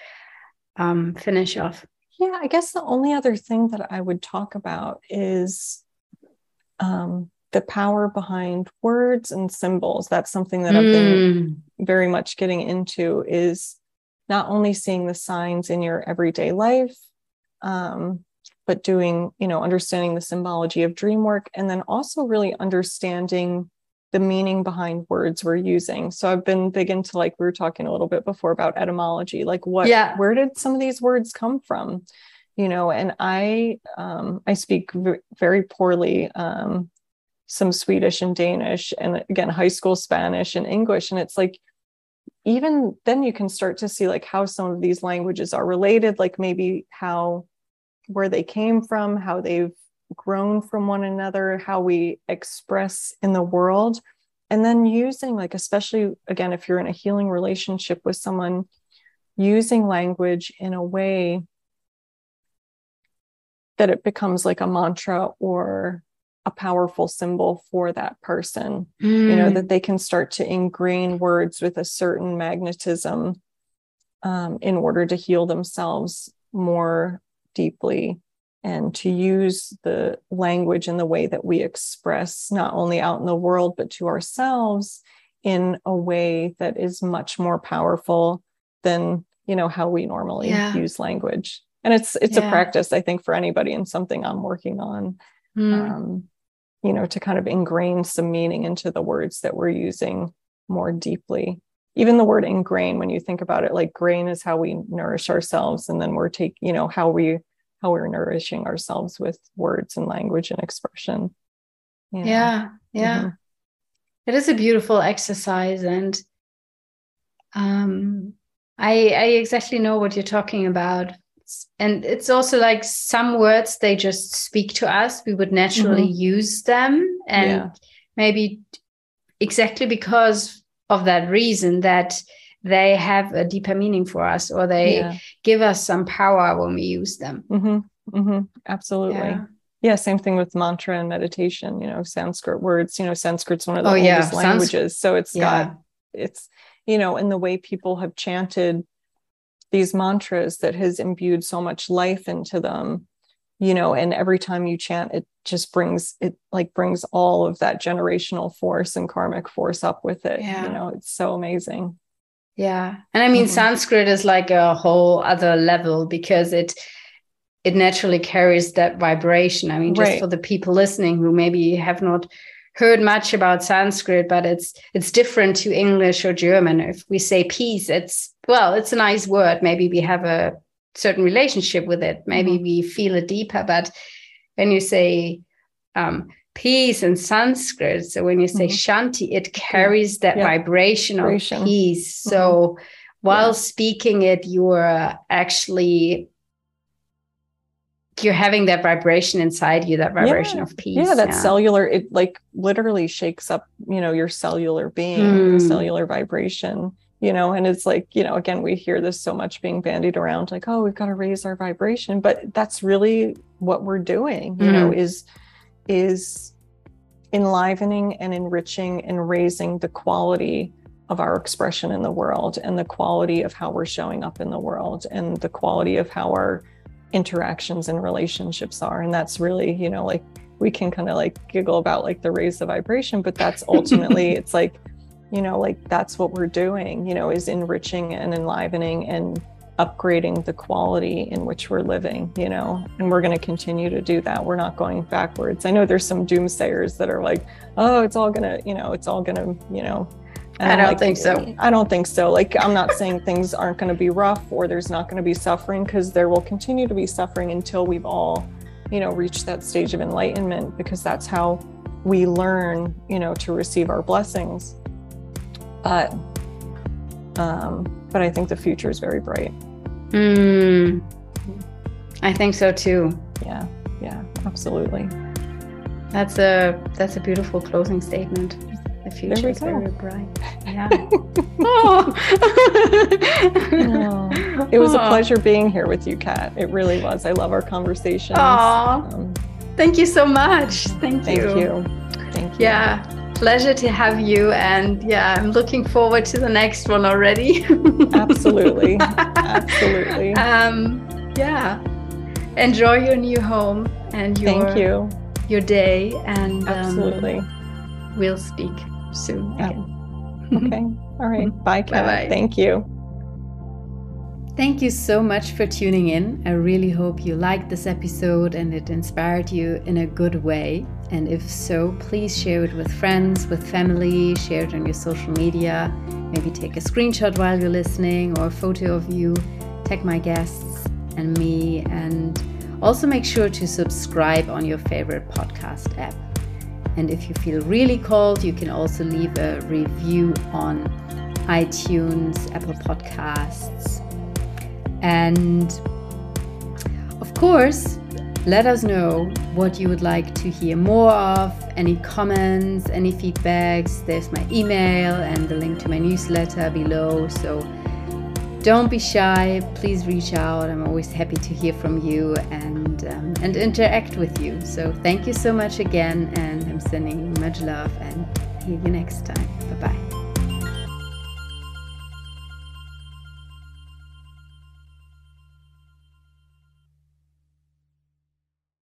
um, finish off? Yeah, I guess the only other thing that I would talk about is um, the power behind words and symbols. That's something that I've been hmm. very much getting into is not only seeing the signs in your everyday life, um, but doing, you know, understanding the symbology of dream work and then also really understanding the meaning behind words we're using. So I've been big into like we were talking a little bit before about etymology, like what yeah. where did some of these words come from? You know and i um, i speak v- very poorly um, some swedish and danish and again high school spanish and english. And it's like even then you can start to see like how some of these languages are related like maybe how where they came from how they've grown from one another how we express in the world. And then using like especially again if you're in a healing relationship with someone using language in a way that it becomes like a mantra or a powerful symbol for that person mm. you know that mm. they can start to ingrain words with a certain magnetism um, in order to heal themselves more deeply and to use the language in the way that we express not only out in the world but to ourselves in a way that is much more powerful than you know how we normally yeah. use language and it's it's yeah. a practice i think for anybody and something i'm working on mm. um, you know to kind of ingrain some meaning into the words that we're using more deeply even the word ingrain when you think about it like grain is how we nourish ourselves and then we're taking you know how we how we're nourishing ourselves with words and language and expression yeah yeah mm-hmm. it is a beautiful exercise and um i i exactly know what you're talking about and it's also like some words they just speak to us we would naturally mm-hmm. use them and yeah. maybe exactly because of that reason that they have a deeper meaning for us or they yeah. give us some power when we use them mm-hmm. Mm-hmm. absolutely yeah. yeah. same thing with mantra and meditation you know sanskrit words you know sanskrit's one of the oh, oldest languages so it's got it's you know in the way people have chanted these mantras that has imbued so much life into them you know and every time you chant it just brings it like brings all of that generational force and karmic force up with it yeah. you know it's so amazing yeah and i mean mm-hmm. sanskrit is like a whole other level because it it naturally carries that vibration i mean just right. for the people listening who maybe have not heard much about Sanskrit, but it's it's different to English or German. If we say peace, it's well, it's a nice word. Maybe we have a certain relationship with it. Maybe mm-hmm. we feel it deeper. But when you say um, peace in Sanskrit, so when you say mm-hmm. Shanti, it carries that yeah. vibration, vibration of peace. Mm-hmm. So while yeah. speaking it, you are actually you're having that vibration inside you that vibration yeah. of peace yeah that yeah. cellular it like literally shakes up you know your cellular being mm. cellular vibration you know and it's like you know again we hear this so much being bandied around like oh we've got to raise our vibration but that's really what we're doing you mm. know is is enlivening and enriching and raising the quality of our expression in the world and the quality of how we're showing up in the world and the quality of how our interactions and relationships are. And that's really you know like we can kind of like giggle about like the raise the vibration but that's ultimately it's like you know like that's what we're doing you know is enriching and enlivening and upgrading the quality in which we're living you know and we're going to continue to do that. We're not going backwards. I know there's some doomsayers that are like oh it's all going to you know it's all going to you know I don't like, think so. I don't think so. Like, I'm not saying things aren't going to be rough or there's not going to be suffering because there will continue to be suffering until we've all, you know, reached that stage of enlightenment because that's how we learn, you know, to receive our blessings. But, um, but I think the future is very bright. Mm, I think so too. Yeah, yeah, absolutely. That's a that's a beautiful closing statement. The future is very bright. Yeah. oh. oh. It was a pleasure being here with you, Kat. It really was. I love our conversations. Um, thank you so much. Thank you. Thank you. Thank you. Yeah. Pleasure to have you. And yeah, I'm looking forward to the next one already. Absolutely. Absolutely. Um, yeah. Enjoy your new home and your Thank you. your day and um, Absolutely. We'll speak soon again. okay. All right. Mm-hmm. Bye, Kat. Bye-bye. Thank you. Thank you so much for tuning in. I really hope you liked this episode and it inspired you in a good way. And if so, please share it with friends, with family, share it on your social media. Maybe take a screenshot while you're listening or a photo of you. Tag my guests and me. And also make sure to subscribe on your favorite podcast app. And if you feel really called, you can also leave a review on iTunes, Apple Podcasts. And of course, let us know what you would like to hear more of, any comments, any feedbacks. There's my email and the link to my newsletter below. So don't be shy. Please reach out. I'm always happy to hear from you and um, and interact with you. So thank you so much again, and I'm sending much love and see you next time. Bye bye.